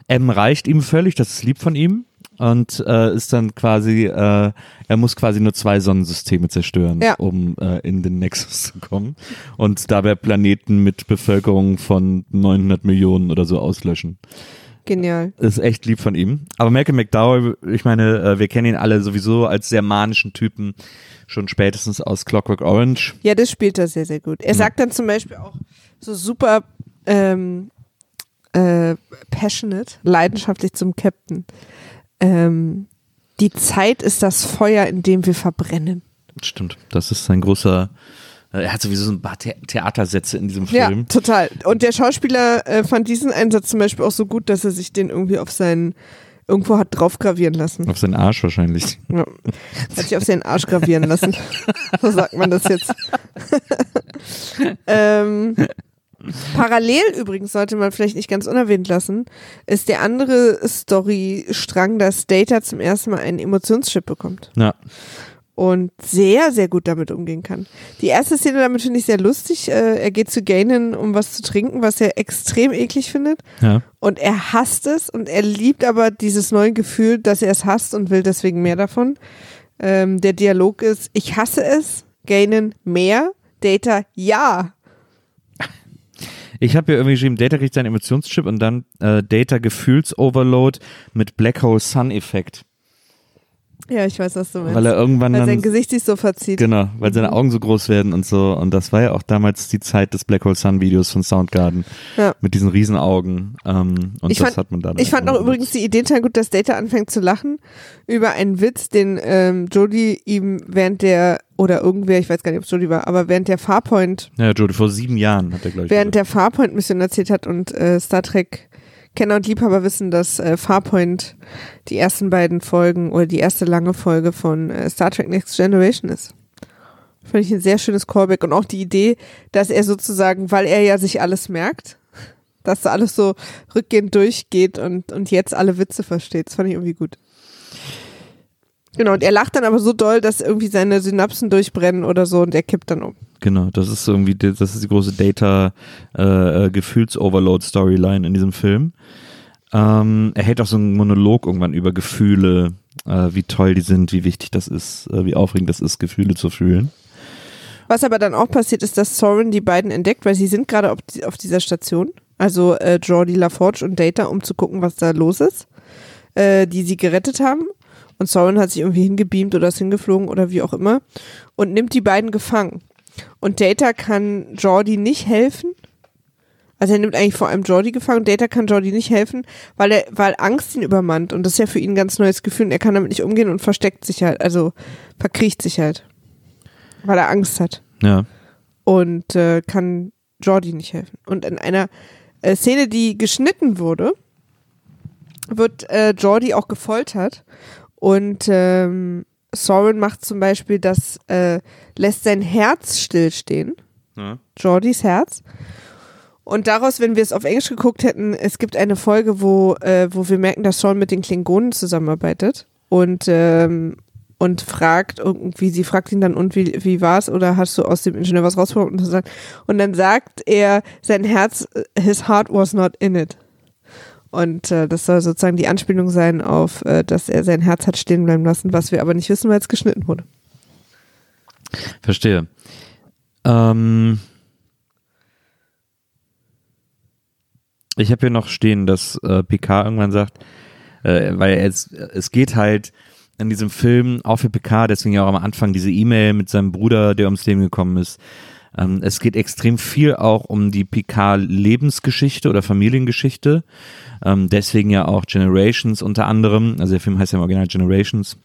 M reicht ihm völlig, das ist lieb von ihm. Und äh, ist dann quasi, äh, er muss quasi nur zwei Sonnensysteme zerstören, Ja. um äh, in den Nexus zu kommen. Und dabei Planeten mit Bevölkerung von 900 Millionen oder so auslöschen. Genial. ist echt lieb von ihm. Aber Malcolm McDowell, ich meine, äh, wir kennen ihn alle sowieso als sehr manischen Typen, schon spätestens aus Clockwork Orange. Ja, das spielt er sehr, sehr gut. Er sagt dann zum Beispiel auch so super ähm, äh, passionate, leidenschaftlich zum Captain. Ähm, die Zeit ist das Feuer, in dem wir verbrennen. Stimmt, das ist sein großer, er hat sowieso so ein paar The Theatersätze in diesem Ja, Film. total. Und der Schauspieler äh, fand diesen Einsatz zum Beispiel auch so gut, dass er sich den irgendwie auf seinen, irgendwo hat drauf gravieren lassen. Auf seinen Arsch wahrscheinlich. Ja. Hat sich auf seinen Arsch gravieren lassen. so sagt man das jetzt. ähm, parallel übrigens sollte man vielleicht nicht ganz unerwähnt lassen, ist der andere Storystrang, dass Data zum ersten Mal einen Emotionschip bekommt Ja, und sehr, sehr gut damit umgehen kann. Die erste Szene damit finde ich sehr lustig. Äh, er geht zu Gainen, um was zu trinken, was er extrem eklig findet. ja. Und er hasst es und er liebt aber dieses neue Gefühl, dass er es hasst und will deswegen mehr davon. Ähm, der Dialog ist, ich hasse es, Gainen mehr, Data ja. Ich habe hier irgendwie geschrieben, Data kriegt seinen Emotionschip und dann äh, Data Gefühlsoverload mit Black Hole Sun Effekt. Ja, ich weiß, was du meinst. Weil er irgendwann Weil sein dann Gesicht sich so verzieht. Genau, weil seine Augen so groß werden und so. Und das war ja auch damals die Zeit des Black Hole Sun Videos von Soundgarden. Ja. Mit diesen Riesenaugen. Ähm, und Ich das fand- hat man dann. Ich fand auch übrigens die Idee total gut, dass Data anfängt zu lachen über einen Witz, den ähm, Jodie ihm während der, oder irgendwer, ich weiß gar nicht, ob es Jodie war, aber während der Farpoint Ja, Jody, vor sieben Jahren hat er, glaube ich. während gesagt. der Farpoint-Mission erzählt hat und äh, Star Trek Kenner und Liebhaber wissen, dass äh, Farpoint die ersten beiden Folgen oder die erste lange Folge von äh, Star Trek Next Generation ist. Fand ich ein sehr schönes Callback und auch die Idee, dass er sozusagen, weil er ja sich alles merkt, dass da alles so rückgehend durchgeht und, und jetzt alle Witze versteht. Das fand ich irgendwie gut. Genau, und er lacht dann aber so doll, dass irgendwie seine Synapsen durchbrennen oder so und er kippt dann um. Genau, das ist irgendwie, die- das ist die große Data äh, äh, in diesem Film. Ähm, er hält auch so einen Monolog irgendwann über Gefühle, äh, wie toll die sind, wie wichtig das ist, äh, wie aufregend das ist, Gefühle zu fühlen. Was aber dann auch passiert, ist, dass Soren die beiden entdeckt, weil sie sind gerade auf, auf dieser Station. also äh, Jordi LaForge und Data, um zu gucken, was da los ist, äh, die sie gerettet haben. Und Soren hat sich irgendwie hingebeamt oder ist hingeflogen oder wie auch immer und nimmt die beiden gefangen. Und Data kann Jordi nicht helfen. Also er nimmt eigentlich vor allem Jordi gefangen. Data kann Jordi nicht helfen, weil er, weil Angst ihn übermannt. Und das ist ja für ihn ein ganz neues Gefühl. Und er kann damit nicht umgehen und versteckt sich halt, also verkriecht sich halt. Weil er Angst hat Ja. und äh, kann Jordi nicht helfen. Und in einer äh, Szene, die geschnitten wurde, wird äh, Jordi auch gefoltert und ähm, Soren macht zum Beispiel das, äh, lässt sein Herz stillstehen, ja. Jordis Herz. Und daraus, wenn wir es auf Englisch geguckt hätten, es gibt eine Folge, wo, äh, wo wir merken, dass Soren mit den Klingonen zusammenarbeitet und ähm, und fragt irgendwie, sie fragt ihn dann, und wie, wie war's? Oder hast du aus dem Ingenieur was rausbekommen? Und, so sagt- und dann sagt er, sein Herz, his heart was not in it. Und äh, das soll sozusagen die Anspielung sein auf, äh, dass er sein Herz hat stehen bleiben lassen, was wir aber nicht wissen, weil es geschnitten wurde. Verstehe. Ähm, ich habe hier noch stehen, dass äh, Picard irgendwann sagt, äh, weil es, es geht halt in diesem Film auch für Picard, deswegen ja auch am Anfang diese E-Mail mit seinem Bruder, der ums Leben gekommen ist. Ähm, es geht extrem viel auch um die Picard-Lebensgeschichte oder Familiengeschichte. Ähm, deswegen ja auch Generations unter anderem. Also der Film heißt ja im Original Generations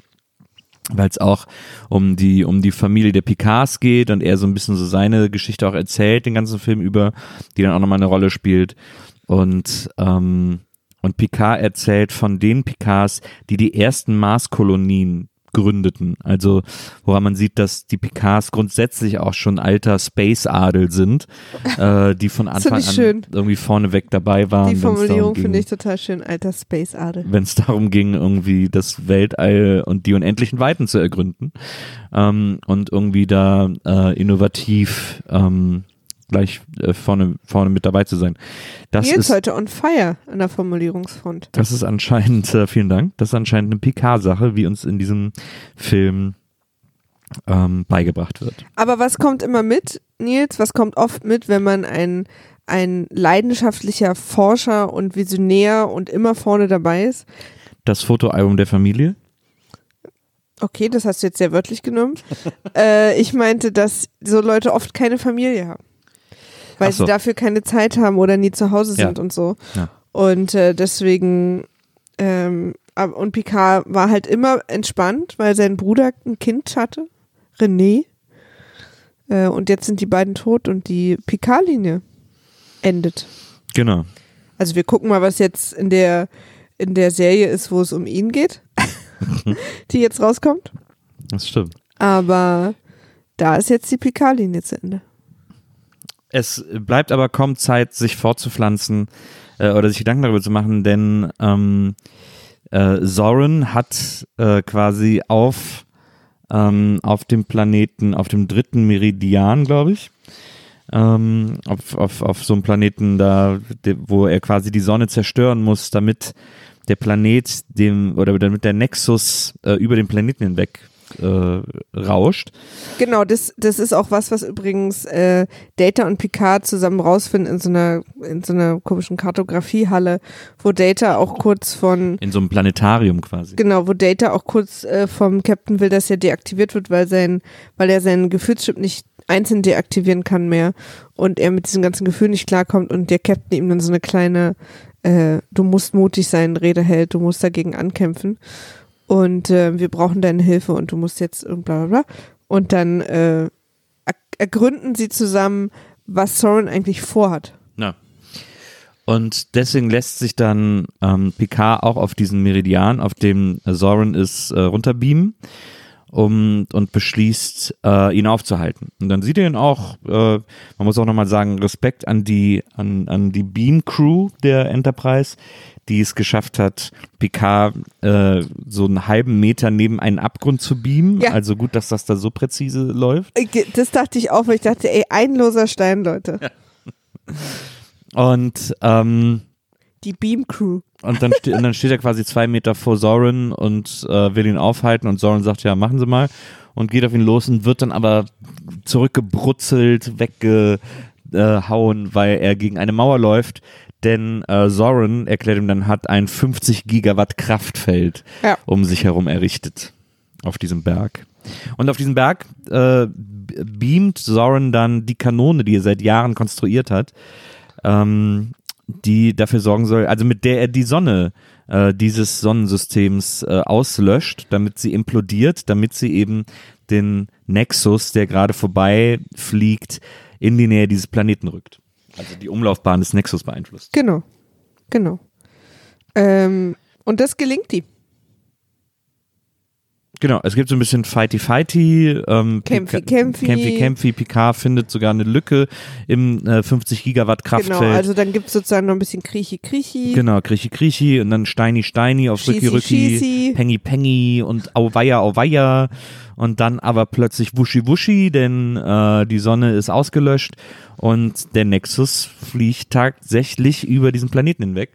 weil es auch um die um die Familie der Picards geht und er so ein bisschen so seine Geschichte auch erzählt den ganzen Film über, die dann auch nochmal eine Rolle spielt und ähm, und Picard erzählt von den Picards, die die ersten Marskolonien gründeten. Also woran man sieht, dass die Picards grundsätzlich auch schon alter Space-Adel sind, äh, die von Anfang an schön. irgendwie vorneweg dabei waren. Die Formulierung finde ich total schön, alter Space-Adel. wenn es darum ging, irgendwie das Weltall und die unendlichen Weiten zu ergründen ähm, und irgendwie da äh, innovativ ähm, gleich äh, vorne, vorne mit dabei zu sein. Das Nils ist, heute on fire an der Formulierungsfront. das ist anscheinend, äh, vielen Dank, das ist anscheinend eine Picard-Sache, wie uns in diesem Film ähm, beigebracht wird. Aber was kommt immer mit, Nils? Was kommt oft mit, wenn man ein, ein leidenschaftlicher Forscher und Visionär und immer vorne dabei ist? Das Fotoalbum der Familie. Okay, das hast du jetzt sehr wörtlich genommen. äh, ich meinte, dass so Leute oft keine Familie haben. Weil so. sie dafür keine Zeit haben oder nie zu Hause Ja. sind und so. Ja. Und äh, deswegen, ähm, und Picard war halt immer entspannt, weil sein Bruder ein Kind hatte, René. Äh, und jetzt sind die beiden tot und die Picard-Linie endet. Genau. Also wir gucken mal, was jetzt in der, in der Serie ist, wo es um ihn geht, die jetzt rauskommt. Das stimmt. Aber da ist jetzt die Picard-Linie zu Ende. Es bleibt aber kaum Zeit, sich fortzupflanzen äh, oder sich Gedanken darüber zu machen, denn ähm, äh, Soren hat äh, quasi auf, ähm, auf dem Planeten, auf dem dritten Meridian, glaube ich, ähm, auf, auf, auf so einem Planeten da, de, wo er quasi die Sonne zerstören muss, damit der Planet dem oder damit der Nexus äh, über den Planeten hinweg äh, rauscht. Genau, das, das ist auch was, was übrigens äh, Data und Picard zusammen rausfinden in so einer, in so einer komischen Kartografiehalle, wo Data auch kurz von In so einem Planetarium quasi. Genau, wo Data auch kurz äh, vom Captain will, dass er deaktiviert wird, weil sein, weil er seinen Gefühlschip nicht einzeln deaktivieren kann mehr und er mit diesem ganzen Gefühl nicht klarkommt und der Captain ihm dann so eine kleine, äh, du musst mutig sein, Rede hält, du musst dagegen ankämpfen und äh, wir brauchen deine Hilfe und du musst jetzt und bla bla bla. Und dann äh, er- ergründen sie zusammen, was Soren eigentlich vorhat. Ja. Und deswegen lässt sich dann ähm, Picard auch auf diesen Meridian, auf dem Soren ist, äh, runterbeamen um, und beschließt, äh, ihn aufzuhalten. Und dann sieht er ihn auch, äh, man muss auch nochmal sagen, Respekt an die, an, an die Beam-Crew der Enterprise, die es geschafft hat, Picard äh, so einen halben Meter neben einen Abgrund zu beamen. Ja. Also gut, dass das da so präzise läuft. Das dachte ich auch, weil ich dachte, ey, ein loser Stein, Leute. Und ähm, Die Beam Crew. Und dann, und dann steht er quasi zwei Meter vor Soren und äh, will ihn aufhalten und Soren sagt, ja, machen Sie mal und geht auf ihn los und wird dann aber zurückgebrutzelt, weggehauen, weil er gegen eine Mauer läuft, denn äh, Soren, erklärt ihm dann, hat ein 50 Gigawatt Kraftfeld Ja. um sich herum errichtet auf diesem Berg. Und auf diesem Berg äh, beamt Soren dann die Kanone, die er seit Jahren konstruiert hat, ähm, die dafür sorgen soll, also mit der er die Sonne äh, dieses Sonnensystems äh, auslöscht, damit sie implodiert, damit sie eben den Nexus, der gerade vorbei fliegt, in die Nähe dieses Planeten rückt. Also die Umlaufbahn des Nexus beeinflusst. Genau. Genau. Ähm, und das gelingt ihm. Genau, es gibt so ein bisschen Fighty-Fighty. Ähm, Kämpfi, Kämpfi. Kämpfi, Kämpfi. Picard findet sogar eine Lücke im äh, 50 Gigawatt Kraftfeld. Genau, also dann gibt es sozusagen noch ein bisschen Kriechi Kriechi. Genau, Kriechi Kriechi und dann Steini Steini auf Rücki Rücki. Pengi Pengi und Auweia Auweia und dann aber plötzlich Wuschi Wuschi, denn äh, die Sonne ist ausgelöscht und der Nexus fliegt tatsächlich über diesen Planeten hinweg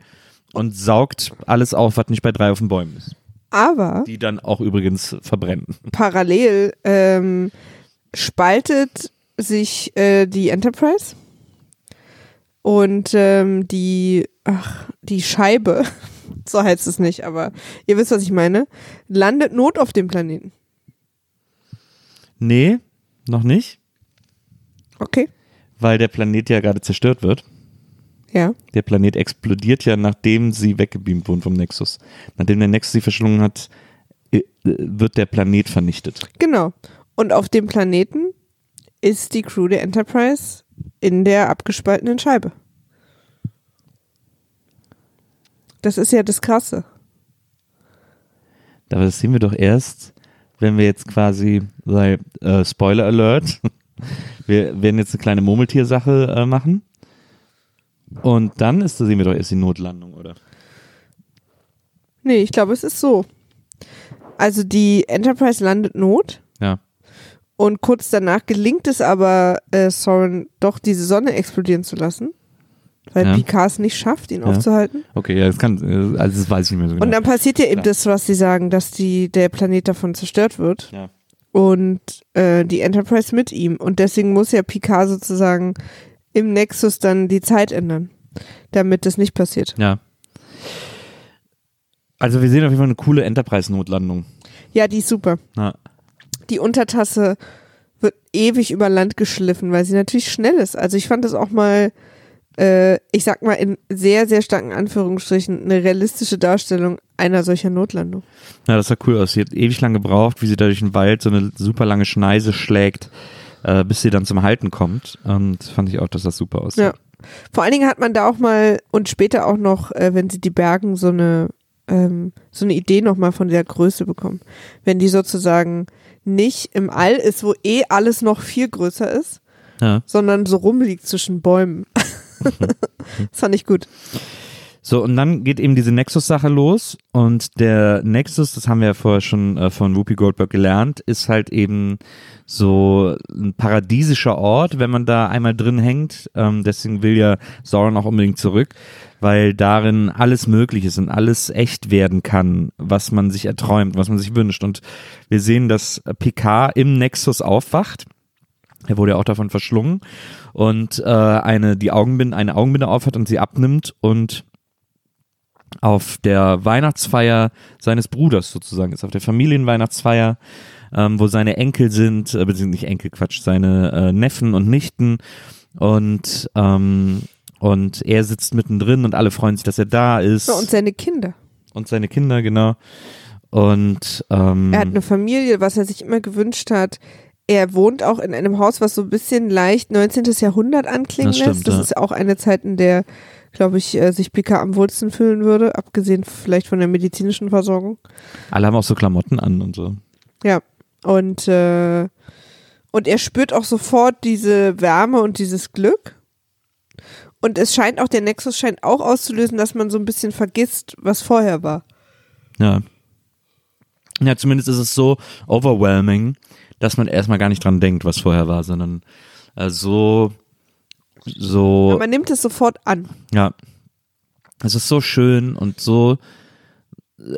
und saugt alles auf, was nicht bei drei auf den Bäumen ist. Aber Die dann auch übrigens verbrennen. parallel ähm, spaltet sich äh, die Enterprise und ähm, die, ach, die Scheibe, so heißt es nicht, aber ihr wisst, was ich meine, landet Not auf dem Planeten. Nee, noch nicht, Okay, weil der Planet ja gerade zerstört wird. Ja. Der Planet explodiert ja, nachdem sie weggebeamt wurden vom Nexus. Nachdem der Nexus sie verschlungen hat, äh, wird der Planet vernichtet. Genau. Und auf dem Planeten ist die Crew der Enterprise in der abgespaltenen Scheibe. Das ist ja das Krasse. Aber das sehen wir doch erst, wenn wir jetzt quasi, sei, äh, Spoiler Alert, wir werden jetzt eine kleine Murmeltiersache äh, machen. Und dann ist, sehen wir doch erst die Notlandung, oder? Nee, ich glaube, es ist so. Also die Enterprise landet Not Ja. und kurz danach gelingt es aber äh, Soren doch diese Sonne explodieren zu lassen, weil Ja. Picard es nicht schafft, ihn Ja. aufzuhalten. Okay, ja, das kann, äh, also das weiß ich nicht mehr so genau. Und dann passiert ja eben das, was sie sagen, dass die, der Planet davon zerstört wird ja. und äh, die Enterprise mit ihm. Und deswegen muss ja Picard sozusagen im Nexus dann die Zeit ändern, damit das nicht passiert. ja. Also wir sehen auf jeden Fall eine coole Enterprise-Notlandung. Ja, die ist super. Ja. Die Untertasse wird ewig über Land geschliffen, weil sie natürlich schnell ist. Also ich fand das auch mal, äh, ich sag mal in sehr, sehr starken Anführungsstrichen, eine realistische Darstellung einer solcher Notlandung. Ja, das sah cool aus. Sie hat ewig lang gebraucht, wie sie da durch den Wald so eine super lange Schneise schlägt, äh, bis sie dann zum Halten kommt. Und fand ich auch, dass das super aussieht. Ja. Vor allen Dingen hat man da auch mal und später auch noch, äh, wenn sie die Bergen so eine ähm, so eine Idee nochmal von der Größe bekommen. Wenn die sozusagen nicht im All ist, wo eh alles noch viel größer ist, Ja. sondern so rumliegt zwischen Bäumen. das fand ich gut. So, und dann geht eben diese Nexus-Sache los und der Nexus, das haben wir ja vorher schon äh, von Whoopi Goldberg gelernt, ist halt eben so ein paradiesischer Ort, wenn man da einmal drin hängt. Ähm, deswegen will ja Sauron auch unbedingt zurück, weil darin alles möglich ist und alles echt werden kann, was man sich erträumt, was man sich wünscht. Und wir sehen, dass Picard im Nexus aufwacht. Er wurde ja auch davon verschlungen und äh, eine die Augenbinde, eine Augenbinde aufhat und sie abnimmt und auf der Weihnachtsfeier seines Bruders sozusagen ist, auf der Familienweihnachtsfeier, ähm, wo seine Enkel sind, äh, beziehungsweise nicht Enkel, Quatsch, seine äh, Neffen und Nichten und ähm, und er sitzt mittendrin und alle freuen sich, dass er da ist und seine Kinder. und seine Kinder, genau. Und ähm, Er hat eine Familie, was er sich immer gewünscht hat. Er wohnt auch in einem Haus, was so ein bisschen leicht 19. Jahrhundert anklingen Das stimmt, lässt. Das ja. ist auch eine Zeit, in der, glaube ich, äh, sich Picard am wohlsten fühlen würde, abgesehen vielleicht von der medizinischen Versorgung. alle haben auch so Klamotten an und so. Ja. Und, äh, und er spürt auch sofort diese Wärme und dieses Glück. Und es scheint auch, der Nexus scheint auch auszulösen, dass man so ein bisschen vergisst, was vorher war. Ja. Ja, zumindest ist es so overwhelming, dass man erstmal gar nicht dran denkt, was vorher war, sondern äh, so, so, Aber man nimmt es sofort an. ja. Es ist so schön und so,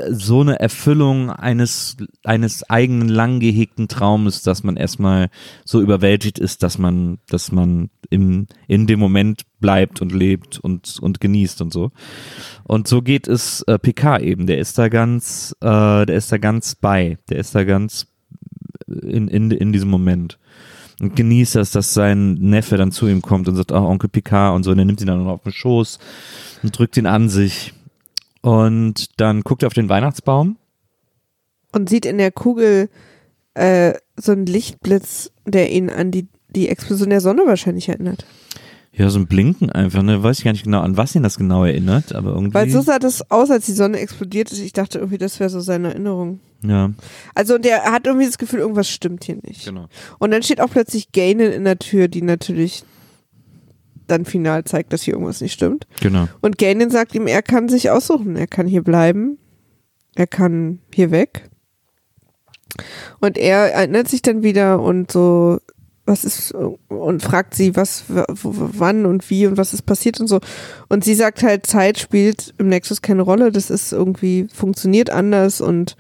so eine Erfüllung eines, eines eigenen lang gehegten Traumes, dass man erstmal so überwältigt ist, dass man, dass man im, in dem Moment bleibt und lebt und, und genießt und so. Und so geht es äh, Picard eben. Der ist da ganz, äh, der ist da ganz bei. Der ist da ganz in, in, in diesem Moment. Und genießt das, dass sein Neffe dann zu ihm kommt und sagt, oh, Onkel Picard und so. Und er nimmt ihn dann auf den Schoß und drückt ihn an sich. Und dann guckt er auf den Weihnachtsbaum. Und sieht in der Kugel äh, so einen Lichtblitz, der ihn an die, die Explosion der Sonne wahrscheinlich erinnert. Ja, so ein Blinken einfach, ne? Weiß ich gar nicht genau, an was ihn das genau erinnert, aber irgendwie. Weil so sah das aus, als die Sonne explodiert ist. Ich dachte irgendwie, das wäre so seine Erinnerung. Ja, Also der hat irgendwie das Gefühl, irgendwas stimmt hier nicht. genau. Und dann steht auch plötzlich Gainen in der Tür, die natürlich dann final zeigt, dass hier irgendwas nicht stimmt. Genau. Und Gainen sagt ihm, er kann sich aussuchen. Er kann hier bleiben. Er kann hier weg. Und er erinnert sich dann wieder und so, was ist, und fragt sie, was, wann und wie und was ist passiert und so. Und sie sagt halt, Zeit spielt im Nexus keine Rolle. Das ist irgendwie, funktioniert anders und,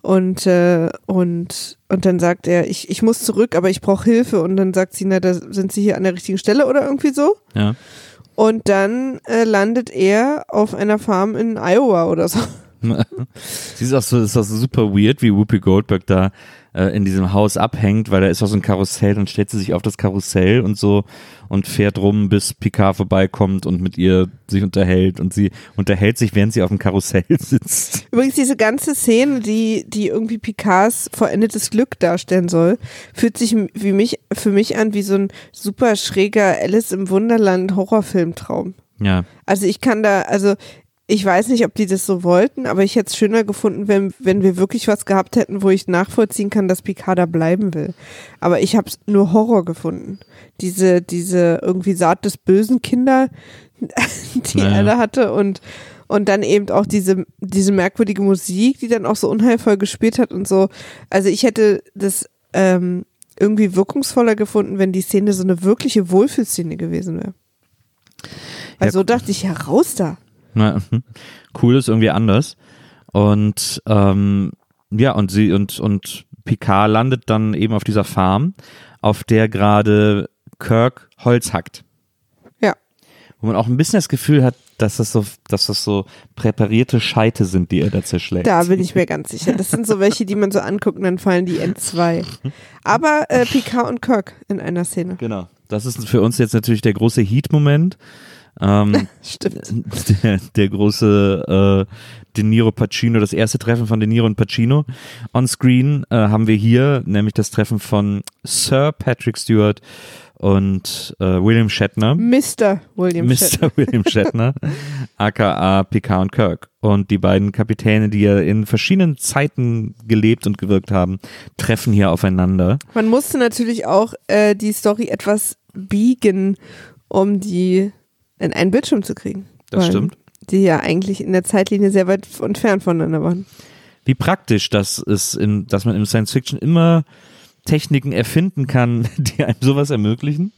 und, äh, und, und dann sagt er, ich, ich muss zurück, aber ich brauche Hilfe. Und dann sagt sie, na, da sind sie hier an der richtigen Stelle oder irgendwie so. Ja. Und dann äh, landet er auf einer Farm in Iowa oder so. Sie ist auch so, ist auch so super weird, wie Whoopi Goldberg da äh, in diesem Haus abhängt, weil da ist auch so ein Karussell und stellt sie sich auf das Karussell und so und fährt rum, bis Picard vorbeikommt und mit ihr sich unterhält und sie unterhält sich, während sie auf dem Karussell sitzt. Übrigens, diese ganze Szene, die, die irgendwie Picards vollendetes Glück darstellen soll, fühlt sich wie mich, für mich an wie so ein super schräger Alice im Wunderland Horrorfilmtraum. Ja, Also ich kann da, also ich weiß nicht, ob die das so wollten, aber ich hätte es schöner gefunden, wenn, wenn wir wirklich was gehabt hätten, wo ich nachvollziehen kann, dass Picard da bleiben will. Aber ich habe nur Horror gefunden. Diese, diese irgendwie Saat des bösen Kinder, die Naja. er da hatte und und dann eben auch diese, diese merkwürdige Musik, die dann auch so unheilvoll gespielt hat und so. Also ich hätte das ähm, irgendwie wirkungsvoller gefunden, wenn die Szene so eine wirkliche Wohlfühlszene gewesen wäre. Weil Ja, so dachte ich, ja, raus da. Na, cool ist irgendwie anders. Und ähm, ja, und sie und, und Picard landet dann eben auf dieser Farm, auf der gerade Kirk Holz hackt. Ja. Wo man auch ein bisschen das Gefühl hat, dass das so, dass das so präparierte Scheite sind, die er da zerschlägt. Da bin ich mir ganz sicher. Das sind so welche, die man so anguckt und dann fallen die N2. Aber äh, Picard und Kirk in einer Szene. Genau. Das ist für uns jetzt natürlich der große Heat-Moment. Ähm, Stimmt. der, der große äh, De Niro Pacino, das erste Treffen von De Niro und Pacino. On Screen äh, haben wir hier nämlich das Treffen von Sir Patrick Stewart und äh, William Shatner. Mr. William Mr. Shatner. William Shatner, aka Picard und Kirk. Und die beiden Kapitäne, die ja in verschiedenen Zeiten gelebt und gewirkt haben, treffen hier aufeinander. Man musste natürlich auch äh, die Story etwas biegen, um die in einen Bildschirm zu kriegen. Das stimmt. Die ja eigentlich in der Zeitlinie sehr weit entfernt voneinander waren. wie praktisch das ist, in, dass man im Science Fiction immer Techniken erfinden kann, die einem sowas ermöglichen.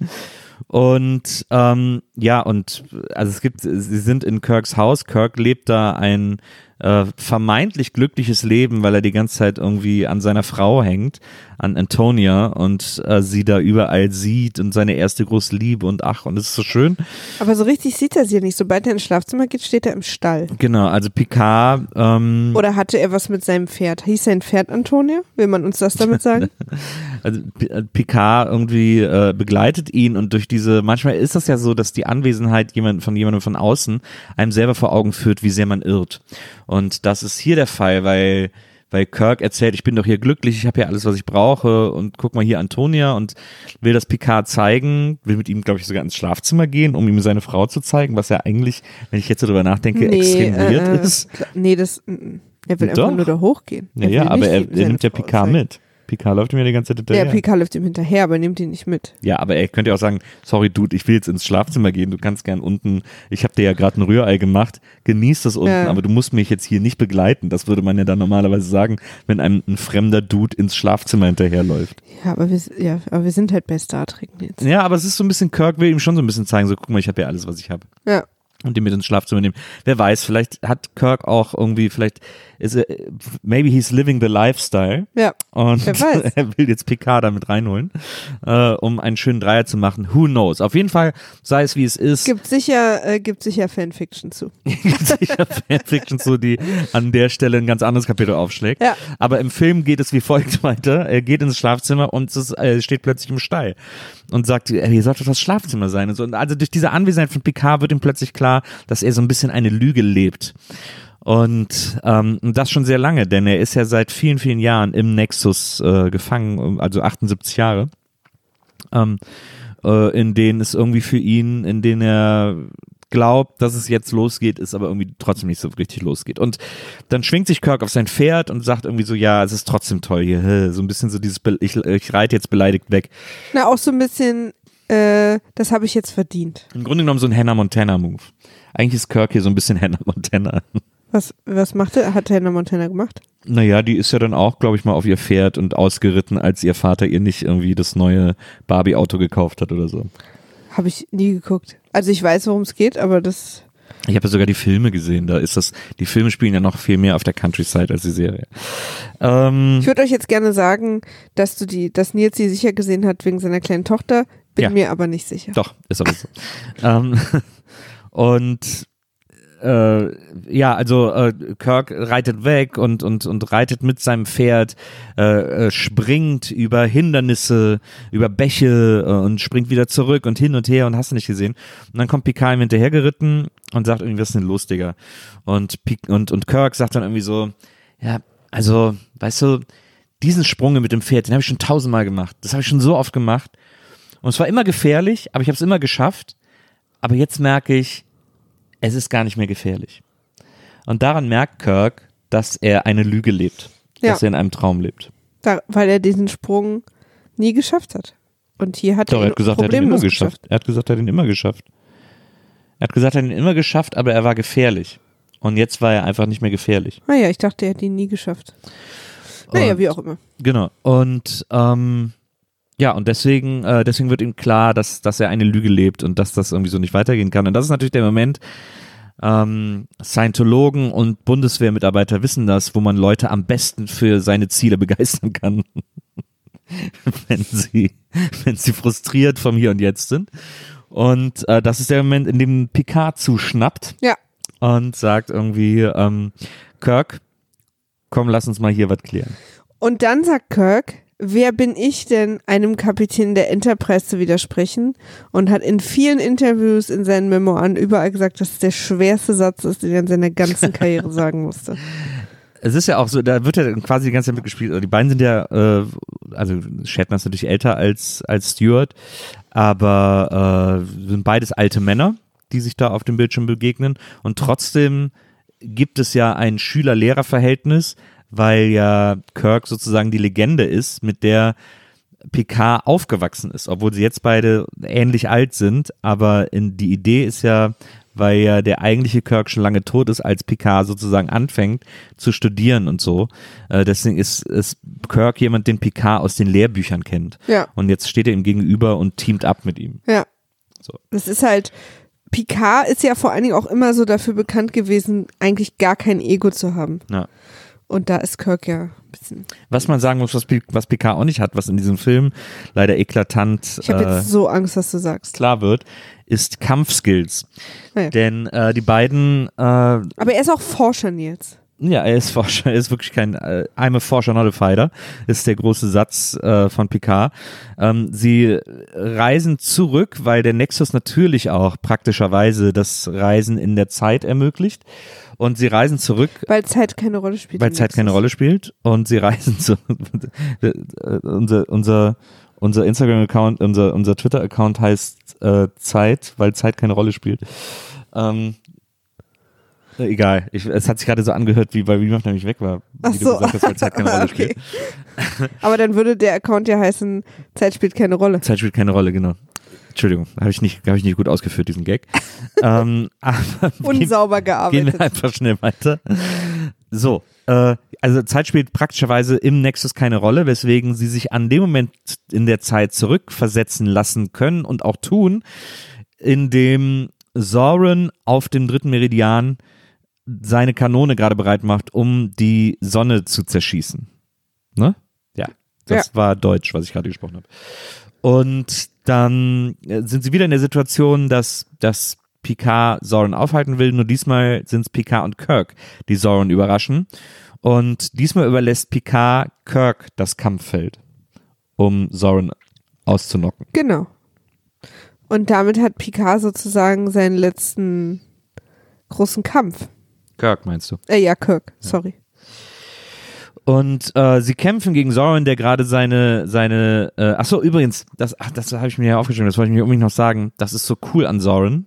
Und ähm, ja, und also es gibt, sie sind in Kirks Haus. Kirk lebt da ein äh, vermeintlich glückliches Leben, weil er die ganze Zeit irgendwie an seiner Frau hängt, an Antonia und äh, sie da überall sieht und seine erste große Liebe und ach, und es ist so schön. Aber so richtig sieht er sie ja nicht. Sobald er ins Schlafzimmer geht, steht er im Stall. Genau, also Picard ähm, Oder hatte er was mit seinem Pferd? Hieß sein Pferd Antonio? Will man uns das damit sagen? also äh, Picard irgendwie äh, begleitet ihn und durch diese, manchmal ist das ja so, dass die Anwesenheit jemand, von jemandem von außen einem selber vor Augen führt, wie sehr man irrt. Und das ist hier der Fall, weil weil Kirk erzählt, ich bin doch hier glücklich, ich habe hier alles, was ich brauche und guck mal hier Antonia und will das Picard zeigen, will mit ihm, glaube ich, sogar ins Schlafzimmer gehen, um ihm seine Frau zu zeigen, was ja eigentlich, wenn ich jetzt so drüber nachdenke, extrem weird äh, äh, ist. Nee, das, mm, er will Doch. einfach nur da hochgehen. Ja, ja, aber er, er nimmt ja Picard mit. Picard läuft ihm ja die ganze Zeit hinterher. Ja, Picard läuft ihm hinterher, aber nimmt ihn nicht mit. Ja, aber er könnte ja auch sagen, sorry Dude, ich will jetzt ins Schlafzimmer gehen, du kannst gern unten, ich habe dir ja gerade ein Rührei gemacht, genieß das unten, Ja. aber du musst mich jetzt hier nicht begleiten. Das würde man ja dann normalerweise sagen, wenn einem ein fremder Dude ins Schlafzimmer hinterherläuft. Ja, aber wir, ja, aber wir sind halt bei Star Trek jetzt. Ja, aber es ist so ein bisschen, Kirk will ihm schon so ein bisschen zeigen, so guck mal, ich habe ja alles, was ich habe. Ja. Und den mit ins Schlafzimmer nehmen. Wer weiß, vielleicht hat Kirk auch irgendwie, vielleicht ist er, maybe he's living the lifestyle. Ja. Und Wer weiß. er will jetzt Picard damit reinholen, äh, um einen schönen Dreier zu machen. Who knows? Auf jeden Fall, sei es wie es ist, Gibt sicher, äh, gibt sicher Fanfiction zu. gibt sicher Fanfiction so, die an der Stelle ein ganz anderes Kapitel aufschlägt. Ja. Aber im Film geht es wie folgt weiter. Er geht ins Schlafzimmer und es äh, steht plötzlich im Stall und sagt, äh, hier sollte das Schlafzimmer sein. Und so. Und also durch diese Anwesenheit von Picard wird ihm plötzlich klar, dass er so ein bisschen eine Lüge lebt. Und ähm, das schon sehr lange, denn er ist ja seit vielen, vielen Jahren im Nexus äh, gefangen, also 78 Jahre, ähm, äh, in denen es irgendwie für ihn, in denen er glaubt, dass es jetzt losgeht, ist aber irgendwie trotzdem nicht so richtig losgeht. Und dann schwingt sich Kirk auf sein Pferd und sagt irgendwie so, ja, es ist trotzdem toll hier. So ein bisschen so dieses, ich, ich reite jetzt beleidigt weg. Na, auch so ein bisschen, äh, das habe ich jetzt verdient. Im Grunde genommen so ein Hannah Montana-Move. Eigentlich ist Kirk hier so ein bisschen Hannah Montana. Was, was machte, hat Hannah Montana gemacht? Naja, die ist ja dann auch, glaube ich, mal auf ihr Pferd und ausgeritten, als ihr Vater ihr nicht irgendwie das neue Barbie-Auto gekauft hat oder so. Habe ich nie geguckt. Also ich weiß, worum es geht, aber das. Ich habe ja sogar die Filme gesehen, da ist das, die Filme spielen ja noch viel mehr auf der Countryside als die Serie. Ähm, Ich würde euch jetzt gerne sagen, dass du die, dass Nils sie sicher gesehen hat wegen seiner kleinen Tochter, bin Ja. mir aber nicht sicher. Doch, ist aber so. ähm, und äh, ja, also äh, Kirk reitet weg und, und, und reitet mit seinem Pferd, äh, äh, springt über Hindernisse, über Bäche äh, und springt wieder zurück und hin und her und hast du nicht gesehen. Und dann kommt Picard ihm hinterhergeritten und sagt irgendwie, was ist denn los, Digga? Und, Pic- und, und Kirk sagt dann irgendwie so, ja, also, weißt du, diesen Sprung mit dem Pferd, den habe ich schon tausendmal gemacht. Das habe ich schon so oft gemacht. Und es war immer gefährlich, aber ich habe es immer geschafft. Aber jetzt merke ich, es ist gar nicht mehr gefährlich. Und daran merkt Kirk, dass er eine Lüge lebt. Ja. Dass er in einem Traum lebt. Da, weil er diesen Sprung nie geschafft hat. Und hier hat Doch, er ihn hat gesagt, er hat ihn immer problemlos geschafft. Er hat gesagt, er hat ihn immer geschafft. Er hat gesagt, er hat ihn immer geschafft, aber er war gefährlich. Und jetzt war er einfach nicht mehr gefährlich. Ah ja, ich dachte, er hat ihn nie geschafft. Naja, Und- wie auch immer. Genau. Und ähm, ja, und deswegen, äh, deswegen wird ihm klar, dass, dass er eine Lüge lebt und dass das irgendwie so nicht weitergehen kann. Und das ist natürlich der Moment, ähm, Scientologen und Bundeswehrmitarbeiter wissen das, wo man Leute am besten für seine Ziele begeistern kann. wenn sie, wenn sie frustriert vom Hier und Jetzt sind. Und äh, das ist der Moment, in dem Picard zuschnappt Ja. und sagt irgendwie, ähm, Kirk, komm, lass uns mal hier was klären. Und dann sagt Kirk, wer bin ich denn, einem Kapitän der Enterprise zu widersprechen? Und hat in vielen Interviews in seinen Memoiren überall gesagt, dass es der schwerste Satz ist, den er in seiner ganzen Karriere sagen musste. Es ist ja auch so, da wird ja quasi die ganze Zeit mitgespielt. Also die beiden sind ja, äh, also Shatner ist natürlich älter als, als Stewart, aber äh, sind beides alte Männer, die sich da auf dem Bildschirm begegnen. Und trotzdem gibt es ja ein Schüler-Lehrer-Verhältnis, weil ja Kirk sozusagen die Legende ist, mit der Picard aufgewachsen ist, obwohl sie jetzt beide ähnlich alt sind, aber in, die Idee ist ja, weil ja der eigentliche Kirk schon lange tot ist, als Picard sozusagen anfängt zu studieren und so. Äh, deswegen ist, ist Kirk jemand, den Picard aus den Lehrbüchern kennt. Ja. Und jetzt steht er ihm gegenüber und teamt ab mit ihm. Ja. So. Das ist halt, Picard ist ja vor allen Dingen auch immer so dafür bekannt gewesen, eigentlich gar kein Ego zu haben. Ja. Und da ist Kirk ja ein bisschen. Was man sagen muss, was, was Picard auch nicht hat, was in diesem Film leider eklatant Ich habe äh, jetzt so Angst, was du sagst. klar wird, ist Kampfskills. Naja. Denn äh, die beiden äh, Aber er ist auch Forscher, Nils. Ja, er ist Forscher, er ist wirklich kein äh, I'm a Forscher, not a Fighter, ist der große Satz äh, von Picard. Ähm, sie reisen zurück, weil der Nexus natürlich auch praktischerweise das Reisen in der Zeit ermöglicht. Und sie reisen zurück, Weil Zeit keine Rolle spielt. weil Zeit keine. Rolle spielt. Und sie reisen zu äh, unser unser unser Instagram-Account, unser unser Twitter-Account heißt äh, Zeit, weil Zeit keine Rolle spielt. Ähm, äh, Egal, ich, es hat sich gerade so angehört, wie bei Remaf nämlich weg war. Ach wie so. du gesagt hast, weil Zeit keine Rolle Okay. spielt. Aber dann würde der Account ja heißen, Zeit spielt keine Rolle. Zeit spielt keine Rolle, genau. Entschuldigung, habe ich nicht, habe ich nicht gut ausgeführt, diesen Gag. ähm, gehen, Unsauber gehen gearbeitet. wir einfach schnell weiter. So, äh, also Zeit spielt praktischerweise im Nexus keine Rolle, weswegen sie sich an dem Moment in der Zeit zurückversetzen lassen können und auch tun, in dem Soren auf dem dritten Meridian seine Kanone gerade bereit macht, um die Sonne zu zerschießen. Ne? Ja, das war Deutsch, was ich gerade gesprochen habe. Und dann äh, sind sie wieder in der Situation, dass, dass Picard Soren aufhalten will, nur diesmal sind es Picard und Kirk, die Soren überraschen. Und diesmal überlässt Picard Kirk das Kampffeld, um Soren auszunocken. Genau. Und damit hat Picard sozusagen seinen letzten großen Kampf. Kirk meinst du? Äh, ja, Kirk, sorry. Und äh, sie kämpfen gegen Soren, der gerade seine, seine, äh, ach übrigens, das, ach, das habe ich mir ja aufgeschrieben, das wollte ich mir unbedingt noch sagen, das ist so cool an Soren.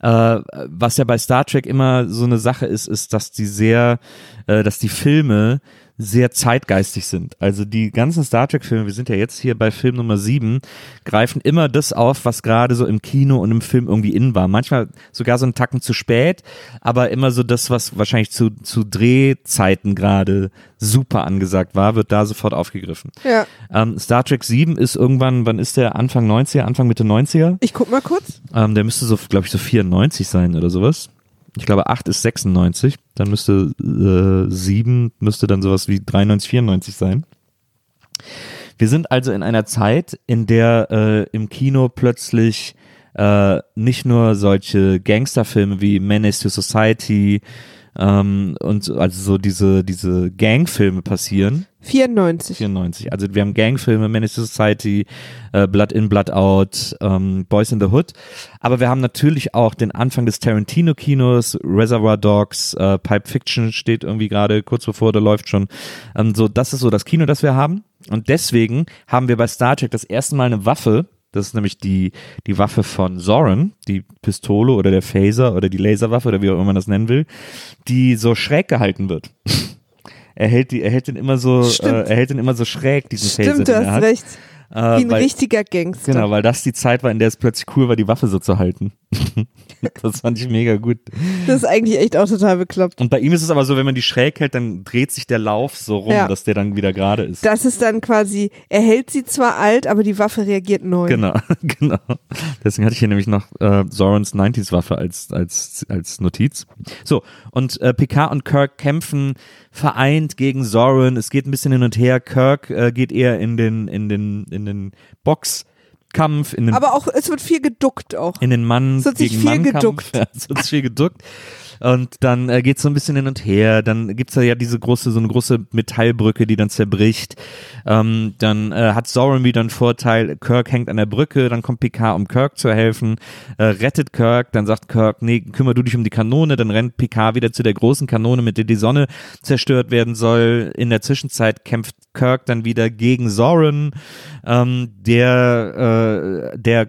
Äh, was ja bei Star Trek immer so eine Sache ist, ist, dass die sehr, äh, dass die Filme sehr zeitgeistig sind. Also die ganzen Star Trek-Filme, wir sind ja jetzt hier bei Film Nummer 7, greifen immer das auf, was gerade so im Kino und im Film irgendwie in war. Manchmal sogar so einen Tacken zu spät, aber immer so das, was wahrscheinlich zu, zu Drehzeiten gerade super angesagt war, wird da sofort aufgegriffen. Ja. Ähm, Star Trek 7 ist irgendwann, wann ist der? Anfang 90er, Anfang Mitte 90er? Ich guck mal kurz. Ähm, der müsste so, glaube ich, so 94 sein oder sowas. Ich glaube, 8 ist 96. Dann müsste äh, 7 müsste dann sowas wie 93, 94 sein. Wir sind also in einer Zeit, in der äh, im Kino plötzlich äh, nicht nur solche Gangsterfilme wie Menace to Society ähm, und so- also so diese, diese Gangfilme passieren. 94. 94. Also wir haben Gangfilme, Menace to Society, äh, Blood in, Blood out, ähm, Boys in the Hood. Aber wir haben natürlich auch den Anfang des Tarantino-Kinos, Reservoir Dogs, äh, Pipe Fiction steht irgendwie gerade kurz bevor, der läuft schon. Ähm, so, das ist so das Kino, das wir haben. Und deswegen haben wir bei Star Trek das erste Mal eine Waffe, das ist nämlich die, die Waffe von Zoran, die Pistole oder der Phaser oder die Laserwaffe oder wie auch immer man das nennen will, die so schräg gehalten wird. Er hält, die, er hält den immer so, äh, Stimmt. er hält den immer so schräg, diesen Phaser, Stimmt, du hast recht. Äh, Wie ein weil, richtiger Gangster. genau, weil das die Zeit war, in der es plötzlich cool war, die Waffe so zu halten. das fand ich mega gut. Das ist eigentlich echt auch total bekloppt. Und bei ihm ist es aber so, wenn man die schräg hält, dann dreht sich der Lauf so rum, Ja. dass der dann wieder gerade ist. Das ist dann quasi, er hält sie zwar alt, aber die Waffe reagiert neu. Genau, genau. Deswegen hatte ich hier nämlich noch äh, Zorans 90s Waffe als, als, als Notiz. So, und äh, Picard und Kirk kämpfen vereint gegen Zoran. Es geht ein bisschen hin und her. Kirk äh, geht eher in den, in den, in den Boxkampf, in den Aber auch, es wird viel geduckt auch. in den Mann Es wird sich gegen viel Mann geduckt. Kampf. Ja, es wird sich viel geduckt. Und dann äh, geht's so ein bisschen hin und her. Dann gibt's da ja diese große, so eine große Metallbrücke, die dann zerbricht. Ähm, dann äh, hat Soren wieder einen Vorteil. Kirk hängt an der Brücke. Dann kommt Picard, um Kirk zu helfen. Äh, rettet Kirk. Dann sagt Kirk, nee, kümmer du dich um die Kanone. Dann rennt Picard wieder zu der großen Kanone, mit der die Sonne zerstört werden soll. In der Zwischenzeit kämpft Kirk dann wieder gegen Soren, ähm, der, äh, der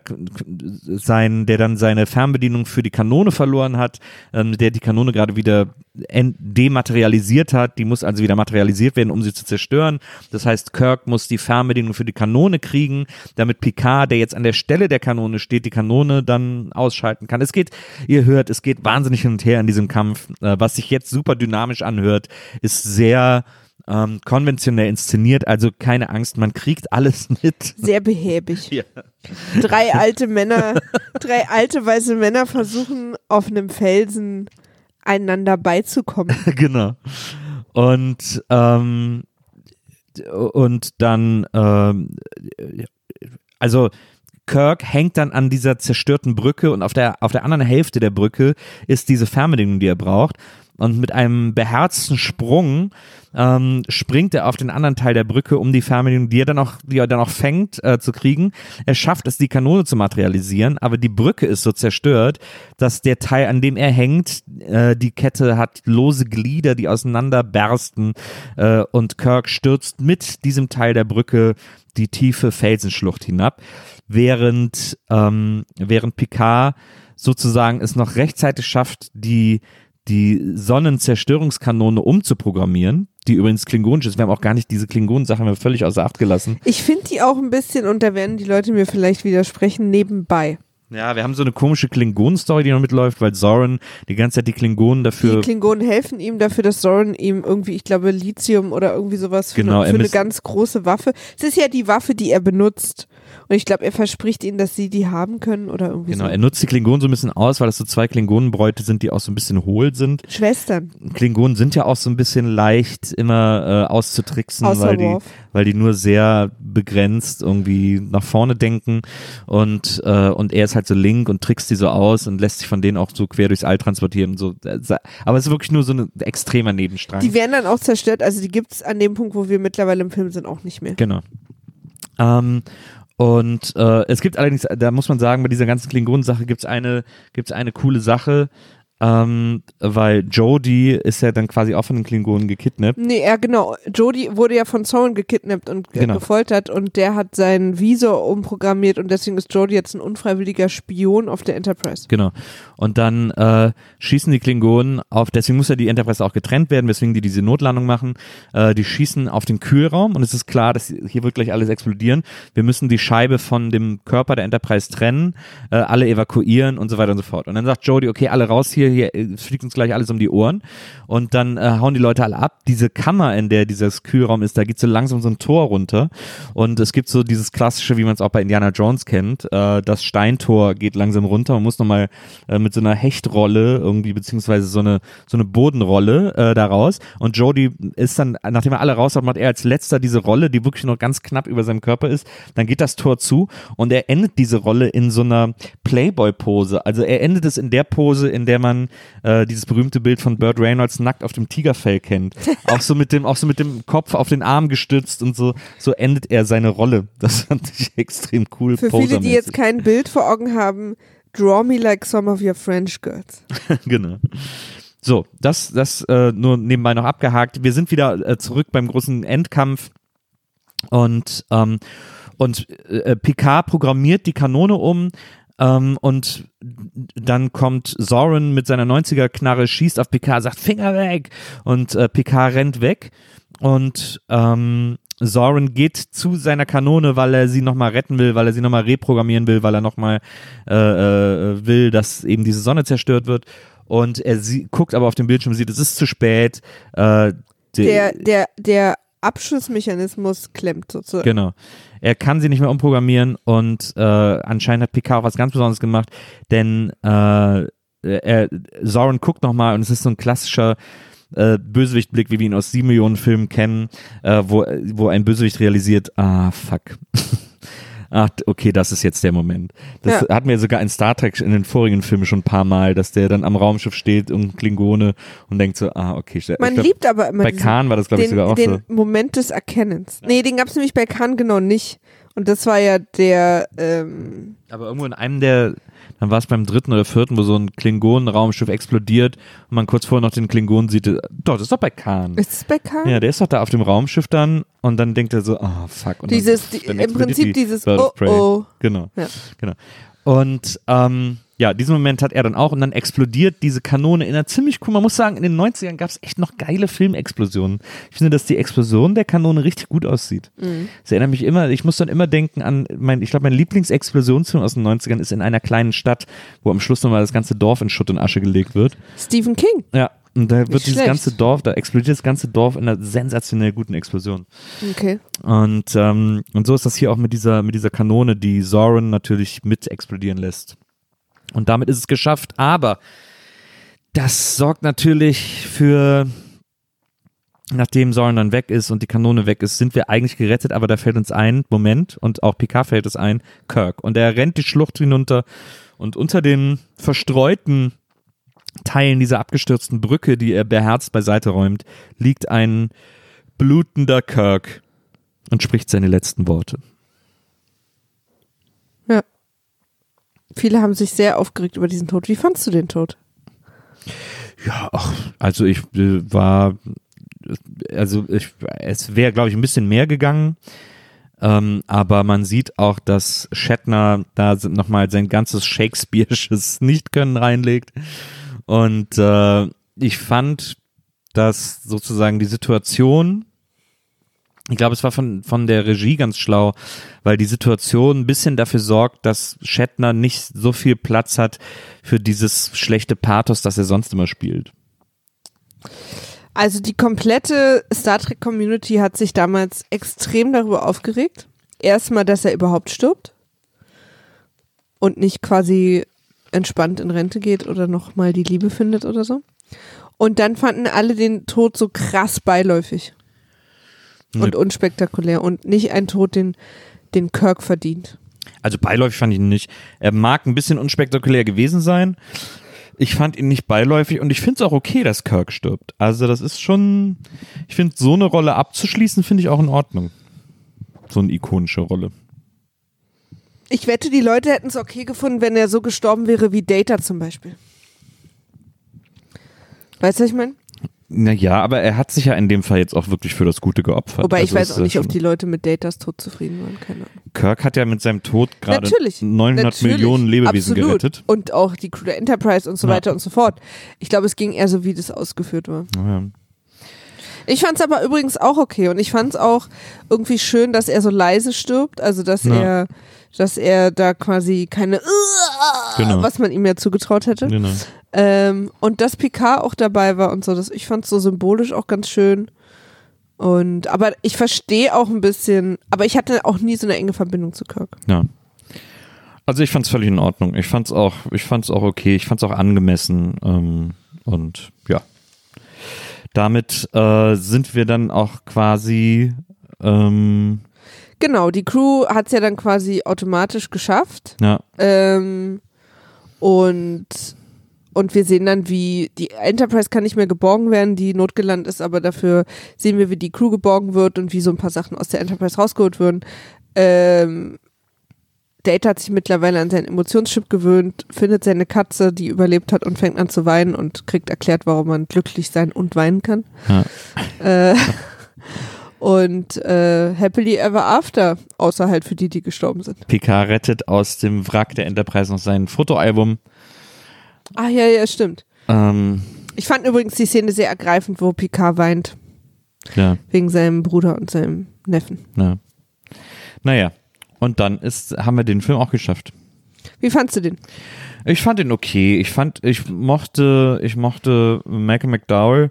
sein, der dann seine Fernbedienung für die Kanone verloren hat, ähm, der die Kanone gerade wieder dematerialisiert hat. Die muss also wieder materialisiert werden, um sie zu zerstören. Das heißt, Kirk muss die Fernbedienung für die Kanone kriegen, damit Picard, der jetzt an der Stelle der Kanone steht, die Kanone dann ausschalten kann. Es geht, ihr hört, es geht wahnsinnig hin und her in diesem Kampf. Äh, was sich jetzt super dynamisch anhört, ist sehr ähm, konventionell inszeniert, also keine Angst, man kriegt alles mit. Sehr behäbig. Ja. Drei alte Männer, drei alte weiße Männer versuchen auf einem Felsen einander beizukommen. genau. Und ähm, und dann ähm, also Kirk hängt dann an dieser zerstörten Brücke und auf der auf der anderen Hälfte der Brücke ist diese Fernbedienung, die er braucht. Und mit einem beherzten Sprung ähm, springt er auf den anderen Teil der Brücke, um die Fernbedienung, die er dann auch, die er dann auch fängt, äh, zu kriegen. Er schafft es, die Kanone zu materialisieren, aber die Brücke ist so zerstört, dass der Teil, an dem er hängt, äh, die Kette hat lose Glieder, die auseinanderbersten äh, und Kirk stürzt mit diesem Teil der Brücke die tiefe Felsenschlucht hinab, während, ähm, während Picard sozusagen es noch rechtzeitig schafft, die die Sonnenzerstörungskanone umzuprogrammieren, die übrigens klingonisch ist. Wir haben auch gar nicht diese Klingonen-Sache haben wir völlig außer Acht gelassen. Ich finde die auch ein bisschen, und da werden die Leute mir vielleicht widersprechen, nebenbei. Ja, wir haben so eine komische Klingonen-Story, die noch mitläuft, weil Soren die ganze Zeit die Klingonen Die dafür. Klingonen helfen ihm dafür, dass Soren ihm irgendwie, ich glaube, Lithium oder irgendwie sowas für, Genau, eine, für eine ganz große Waffe. Es ist ja die Waffe, die er benutzt. Und ich glaube, er verspricht ihnen, dass sie die haben können oder irgendwie Genau, so. er nutzt die Klingonen so ein bisschen aus, weil das so zwei Klingonenbräute sind, die auch so ein bisschen hohl sind. Schwestern. Klingonen sind ja auch so ein bisschen leicht immer äh, auszutricksen, Außer weil die, weil die nur sehr begrenzt irgendwie nach vorne denken und, äh, und er ist halt so link und trickst die so aus und lässt sich von denen auch so quer durchs All transportieren und so. Aber es ist wirklich nur so ein extremer Nebenstrang. Die werden dann auch zerstört. Also die gibt es an dem Punkt, wo wir mittlerweile im Film sind, auch nicht mehr. Genau. Ähm, und äh, es gibt allerdings, da muss man sagen, bei dieser ganzen Klingonen-Sache gibt es eine, gibt's eine coole Sache, ähm, weil Jodie ist ja dann quasi auch von den Klingonen gekidnappt. Nee, ja, genau. Jodie wurde ja von Soren gekidnappt und Genau. gefoltert und der hat seinen Visor umprogrammiert und deswegen ist Jodie jetzt ein unfreiwilliger Spion auf der Enterprise. Genau. Und dann äh, schießen die Klingonen auf, deswegen muss ja die Enterprise auch getrennt werden, weswegen die diese Notlandung machen. Äh, die schießen auf den Kühlraum und es ist klar, dass hier wird gleich alles explodieren. Wir müssen die Scheibe von dem Körper der Enterprise trennen, äh, alle evakuieren und so weiter und so fort. Und dann sagt Jodie, okay, alle raus hier, hier äh, es fliegt uns gleich alles um die Ohren. Und dann äh, hauen die Leute alle ab. Diese Kammer, in der dieses Kühlraum ist, da geht so langsam so ein Tor runter. Und es gibt so dieses klassische, wie man es auch bei Indiana Jones kennt, äh, das Steintor geht langsam runter. Man muss nochmal äh, mit so einer Hechtrolle irgendwie, beziehungsweise so eine, so eine Bodenrolle äh, da raus. Und Jodie ist dann, nachdem er alle raus hat, macht er als letzter diese Rolle, die wirklich noch ganz knapp über seinem Körper ist. Dann geht das Tor zu und er endet diese Rolle in so einer Playboy-Pose. Also er endet es in der Pose, in der man äh, dieses berühmte Bild von Burt Reynolds nackt auf dem Tigerfell kennt. auch so mit dem, auch so mit dem Kopf auf den Arm gestützt und so, so endet er seine Rolle. Das fand ich extrem cool. Für viele, die jetzt kein Bild vor Augen haben, draw me like some of your French girls. genau. So, das, das äh, nur nebenbei noch abgehakt. Wir sind wieder äh, zurück beim großen Endkampf und, ähm, und äh, Picard programmiert die Kanone um ähm, und dann kommt Soren mit seiner 90er-Knarre, schießt auf Picard, sagt Finger weg und äh, Picard rennt weg und ähm, Soren geht zu seiner Kanone, weil er sie nochmal retten will, weil er sie nochmal reprogrammieren will, weil er nochmal äh, äh, will, dass eben diese Sonne zerstört wird. Und er sie guckt aber auf dem Bildschirm, sieht, es ist zu spät. Äh, Der, der, der Abschussmechanismus klemmt sozusagen. Genau. Er kann sie nicht mehr umprogrammieren und äh, anscheinend hat Picard was ganz Besonderes gemacht, denn äh, er, Soren guckt nochmal und es ist so ein klassischer äh, Bösewichtblick, wie wir ihn aus sieben Millionen Filmen kennen, äh, wo, wo ein Bösewicht realisiert, ah, fuck. Ach, okay, das ist jetzt der Moment. Das Ja. hatten wir sogar in Star Trek in den vorigen Filmen schon ein paar Mal, dass der dann am Raumschiff steht und Klingone und denkt so, ah, okay. ich Man glaub, liebt aber immer bei diesen, Khan war das, glaube ich, den, sogar auch den so. Moment des Erkennens. Nee, den gab es nämlich bei Khan genau nicht. Und das war ja der, ähm, Aber irgendwo in einem der, dann war es beim dritten oder vierten, wo so ein Klingonen-Raumschiff explodiert und man kurz vorher noch den Klingonen sieht, äh, doch, das ist doch bei Khan. ist es bei Khan? Ja, der ist doch da auf dem Raumschiff dann und dann denkt er so, ah, fuck. Und Dieses, dann, die, dann im Prinzip die dieses Oh oh. Genau, Ja. genau. Und ähm, ja, diesen Moment hat er dann auch und dann explodiert diese Kanone in einer ziemlich cool, man muss sagen, in den 90ern gab es echt noch geile Filmexplosionen. Ich finde, dass die Explosion der Kanone richtig gut aussieht. Mhm. Das erinnert mich immer, ich muss dann immer denken an, mein, ich glaube, mein Lieblingsexplosionsfilm aus den 90ern ist in einer kleinen Stadt, wo am Schluss nochmal das ganze Dorf in Schutt und Asche gelegt wird. Stephen King. Ja. Und da wird Nicht dieses schlecht. ganze Dorf, da explodiert das ganze Dorf in einer sensationell guten Explosion. Okay. Und, ähm, und so ist das hier auch mit dieser, mit dieser Kanone, die Soren natürlich mit explodieren lässt. Und damit ist es geschafft, aber das sorgt natürlich für, nachdem Soren dann weg ist und die Kanone weg ist, sind wir eigentlich gerettet, aber da fällt uns ein, Moment, und auch Picard fällt es ein, Kirk. Und er rennt die Schlucht hinunter und unter den verstreuten Teilen dieser abgestürzten Brücke, die er beherzt beiseite räumt, liegt ein blutender Kirk und spricht seine letzten Worte. Ja. Viele haben sich sehr aufgeregt über diesen Tod. Wie fandst du den Tod? Ja, ach, also ich äh, war, also ich, es wäre, glaube ich, ein bisschen mehr gegangen. Ähm, aber man sieht auch, dass Shatner da nochmal sein ganzes Shakespeare'sches Nichtkönnen reinlegt. Und äh, ich fand, dass sozusagen die Situation Ich glaube, es war von, von der Regie ganz schlau, weil die Situation ein bisschen dafür sorgt, dass Shatner nicht so viel Platz hat für dieses schlechte Pathos, das er sonst immer spielt. Also die komplette Star Trek Community hat sich damals extrem darüber aufgeregt. Erstmal, dass er überhaupt stirbt und nicht quasi entspannt in Rente geht oder nochmal die Liebe findet oder so. Und dann fanden alle den Tod so krass beiläufig und Nö. unspektakulär und nicht ein Tod, den, den Kirk verdient. Also beiläufig fand ich ihn nicht. Er mag ein bisschen unspektakulär gewesen sein. Ich fand ihn nicht beiläufig und ich finde es auch okay, dass Kirk stirbt. Also das ist schon, ich finde so eine Rolle abzuschließen, finde ich auch in Ordnung. So eine ikonische Rolle. Ich wette, die Leute hätten es okay gefunden, wenn er so gestorben wäre wie Data zum Beispiel. Weißt du, was ich meine? Naja, aber er hat sich ja in dem Fall jetzt auch wirklich für das Gute geopfert. Wobei ich Also weiß auch nicht, ob die Leute mit Datas Tod zufrieden waren. Keine Ahnung. Kirk hat ja mit seinem Tod gerade Natürlich. 900 natürlich, Millionen Lebewesen absolut. gerettet. Und auch die Crew der Enterprise und so Ja. weiter und so fort. Ich glaube, es ging eher so, wie das ausgeführt war. Ja. Ich fand es aber übrigens auch okay und ich fand es auch irgendwie schön, dass er so leise stirbt, also dass Ja. er, dass er da quasi keine, Genau. was man ihm ja zugetraut hätte. Genau. Ähm, und dass Picard auch dabei war und so, das, ich fand es so symbolisch auch ganz schön. Und aber ich verstehe auch ein bisschen, aber ich hatte auch nie so eine enge Verbindung zu Kirk. Ja. Also ich fand es völlig in Ordnung. Ich fand es auch, ich fand's auch okay. Ich fand es auch angemessen. Ähm, und ja. Damit äh, sind wir dann auch quasi ähm, Genau, die Crew hat es ja dann quasi automatisch geschafft. ja, Ähm, und, und wir sehen dann, wie die Enterprise kann nicht mehr geborgen werden, die notgelandet ist, aber dafür sehen wir, wie die Crew geborgen wird und wie so ein paar Sachen aus der Enterprise rausgeholt werden. Ähm, Data hat sich mittlerweile an seinen Emotionschip gewöhnt, findet seine Katze, die überlebt hat und fängt an zu weinen und kriegt erklärt, warum man glücklich sein und weinen kann. Ja. Äh, und äh, happily ever after, außer halt für die, die gestorben sind. Picard rettet aus dem Wrack der Enterprise noch sein Fotoalbum. Ah ja, ja, stimmt. Ähm, Ich fand übrigens die Szene sehr ergreifend, wo Picard weint ja, wegen seinem Bruder und seinem Neffen. ja. Naja. Und dann ist, haben wir den Film auch geschafft. Wie fandst du den? Ich fand ihn okay. Ich fand, ich mochte, ich mochte Malcolm McDowell.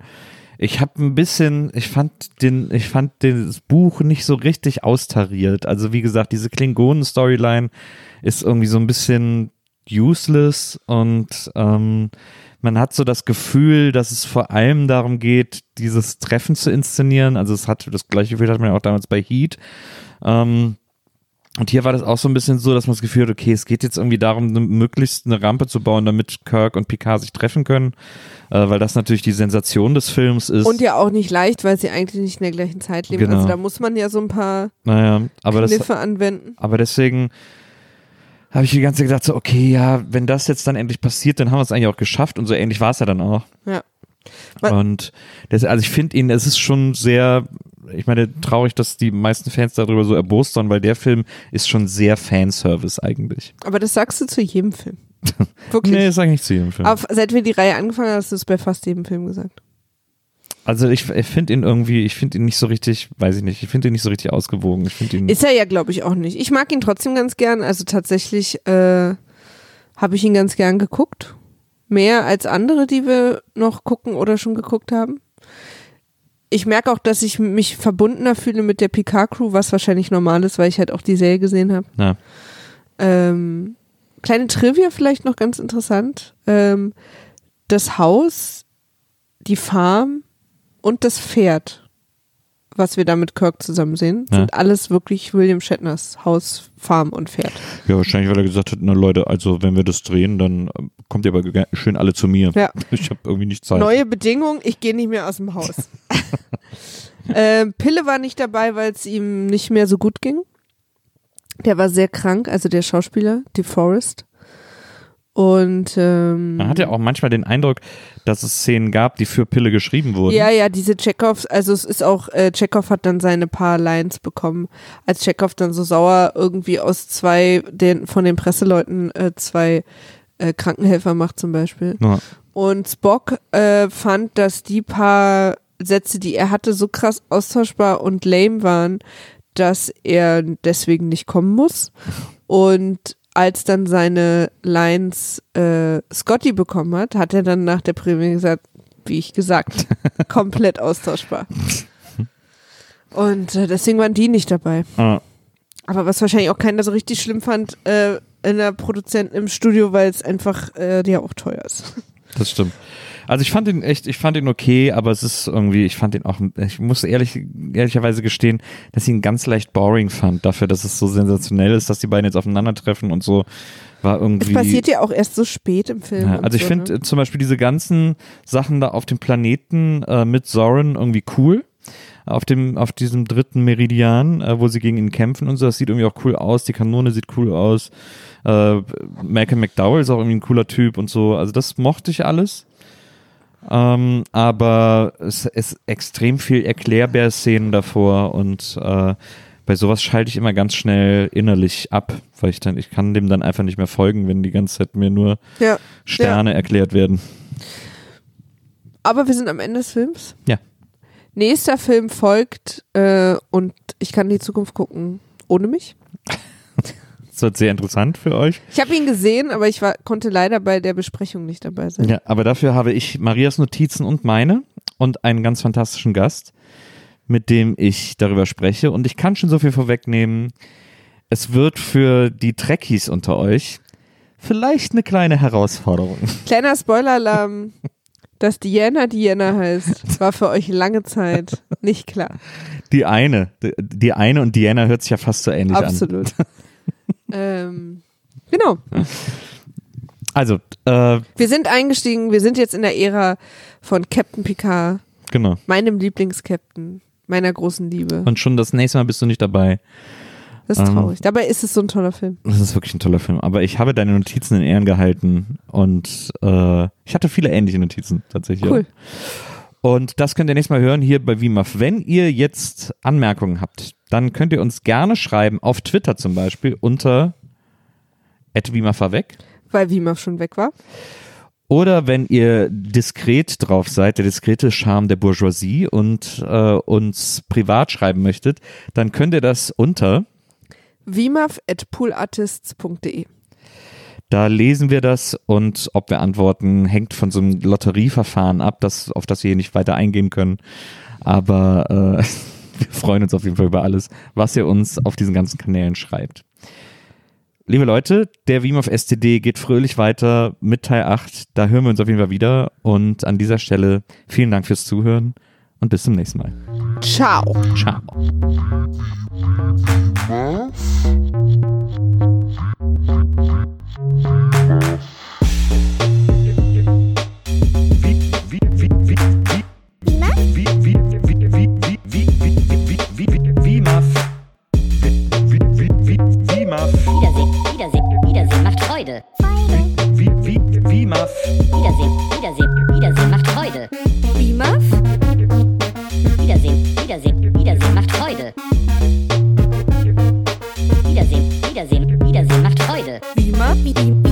Ich habe ein bisschen, ich fand den, ich fand das Buch nicht so richtig austariert. Also wie gesagt, diese Klingonen-Storyline ist irgendwie so ein bisschen useless und ähm, man hat so das Gefühl, dass es vor allem darum geht, dieses Treffen zu inszenieren. Also es hat das gleiche Gefühl hat man ja auch damals bei Heat. Ähm, und hier war das auch so ein bisschen so, dass man das Gefühl hat, okay, es geht jetzt irgendwie darum, eine, möglichst eine Rampe zu bauen, damit Kirk und Picard sich treffen können, äh, weil das natürlich die Sensation des Films ist. Und ja auch nicht leicht, weil sie eigentlich nicht in der gleichen Zeit leben. Genau. Also da muss man ja so ein paar naja, aber das, Kniffe anwenden. aber deswegen habe ich die ganze Zeit gedacht, so, okay, ja, wenn das jetzt dann endlich passiert, dann haben wir es eigentlich auch geschafft und so ähnlich war es ja dann auch. Ja. Wa- Und das, also ich finde ihn, es ist schon sehr, ich meine, traurig, dass die meisten Fans darüber so erbost waren, weil der Film ist schon sehr Fanservice eigentlich. Aber das sagst du zu jedem Film. Wirklich. Nee, das sage ich nicht zu jedem Film. Aber seit wir die Reihe angefangen haben, hast du es bei fast jedem Film gesagt. Also ich, ich finde ihn irgendwie, ich finde ihn nicht so richtig, weiß ich nicht, ich finde ihn nicht so richtig ausgewogen. Ich finde ihn. Ist er ja, glaube ich, auch nicht. Ich mag ihn trotzdem ganz gern. Also tatsächlich äh, habe ich ihn ganz gern geguckt. Mehr als andere, die wir noch gucken oder schon geguckt haben. Ich merke auch, dass ich mich verbundener fühle mit der Picard-Crew, was wahrscheinlich normal ist, weil ich halt auch die Serie gesehen habe. ja. Ähm, kleine Trivia vielleicht noch ganz interessant. Ähm, das Haus, die Farm und das Pferd, was wir da mit Kirk zusammen sehen, Ja. sind alles wirklich William Shatners Haus, Farm und Pferd. ja, wahrscheinlich, weil er gesagt hat, na Leute, also wenn wir das drehen, dann ähm, kommt ihr aber schön alle zu mir. Ja. Ich habe irgendwie nicht Zeit. Neue Bedingung, ich gehe nicht mehr aus dem Haus. ähm, Pille war nicht dabei, weil es ihm nicht mehr so gut ging. Der war sehr krank, also der Schauspieler, DeForest. Und ähm, Man hat ja auch manchmal den Eindruck, dass es Szenen gab, die für Pille geschrieben wurden. Ja, ja, diese Chekhovs, also es ist auch, äh, Chekhov hat dann seine paar Lines bekommen, als Chekhov dann so sauer irgendwie aus zwei, den, von den Presseleuten äh, zwei äh, Krankenhelfer macht zum Beispiel. Ja. Und Spock äh, fand, dass die paar Sätze, die er hatte, so krass austauschbar und lame waren, dass er deswegen nicht kommen muss. Und als dann seine Lines äh, Scotty bekommen hat, hat er dann nach der Premiere gesagt, wie ich gesagt, komplett austauschbar. Und äh, deswegen waren die nicht dabei. Ah, Aber was wahrscheinlich auch keiner so richtig schlimm fand äh, in der Produzenten im Studio, weil es einfach äh, ja auch teuer ist. das stimmt. Also ich fand ihn echt, ich fand ihn okay, aber es ist irgendwie, ich fand ihn auch, ich muss ehrlich, ehrlicherweise gestehen, dass ich ihn ganz leicht boring fand, dafür, dass es so sensationell ist, dass die beiden jetzt aufeinandertreffen und so, war Es irgendwie. passiert ja auch erst so spät im Film. Ja, also ich so, finde ne? äh, zum Beispiel diese ganzen Sachen da auf dem Planeten äh, mit Soren irgendwie cool. Auf dem, auf diesem dritten Meridian, äh, wo sie gegen ihn kämpfen und so, das sieht irgendwie auch cool aus, die Kanone sieht cool aus. Äh, Malcolm McDowell ist auch irgendwie ein cooler Typ und so. Also das mochte ich alles. Ähm, aber es ist extrem viel Erklärbär-Szenen davor und äh, bei sowas schalte ich immer ganz schnell innerlich ab, weil ich dann, ich kann dem dann einfach nicht mehr folgen, wenn die ganze Zeit mir nur Ja, Sterne erklärt werden. aber wir sind am Ende des Films. Ja. Nächster Film folgt äh, und ich kann in die Zukunft gucken ohne mich. Das wird sehr interessant für euch. Ich habe ihn gesehen, aber ich war, konnte leider bei der Besprechung nicht dabei sein. Ja, aber dafür habe ich Marias Notizen und meine und einen ganz fantastischen Gast, mit dem ich darüber spreche. Und ich kann schon so viel vorwegnehmen. Es wird für die Trekkies unter euch vielleicht eine kleine Herausforderung. Kleiner Spoiler-Alarm, dass Diana Diana heißt, war für euch lange Zeit nicht klar. Die eine, die- die eine und Diana hört sich ja fast so ähnlich an. Absolut. Ähm, genau. Also, äh, Wir sind eingestiegen, wir sind jetzt in der Ära von Captain Picard, genau. meinem Lieblingskapitän, meiner großen Liebe. Und schon das nächste Mal bist du nicht dabei. Das ist ähm, traurig. Dabei ist es so ein toller Film. Das ist wirklich ein toller Film. Aber ich habe deine Notizen in Ehren gehalten und äh, ich hatte viele ähnliche Notizen tatsächlich. Cool. Und das könnt ihr nächstes Mal hören hier bei WIMAF. Wenn ihr jetzt Anmerkungen habt, dann könnt ihr uns gerne schreiben, auf Twitter zum Beispiel, unter WIMAF weg. Weil Wimaf schon weg war. Oder wenn ihr diskret drauf seid, der diskrete Charme der Bourgeoisie und äh, uns privat schreiben möchtet, dann könnt ihr das unter Wimaf at poolartists.de. Da lesen wir das und ob wir antworten, hängt von so einem Lotterieverfahren ab, das, auf das wir hier nicht weiter eingehen können. Aber äh, wir freuen uns auf jeden Fall über alles, was ihr uns auf diesen ganzen Kanälen schreibt. Liebe Leute, der Beam auf STD geht fröhlich weiter mit Teil 8. Da hören wir uns auf jeden Fall wieder. Und an dieser Stelle vielen Dank fürs Zuhören und bis zum nächsten Mal. Ciao. Ciao. Wiedersehen, Wiedersehen, Wiedersehen macht Freude. Wiedersehen, Wiedersehen, Wiedersehen macht Freude. Wimaf? Wiedersehen, Wiedersehen, Wiedersehen macht Freude. Wiedersehen, Wiedersehen, Wiedersehen macht Freude. Wimaf? Wie-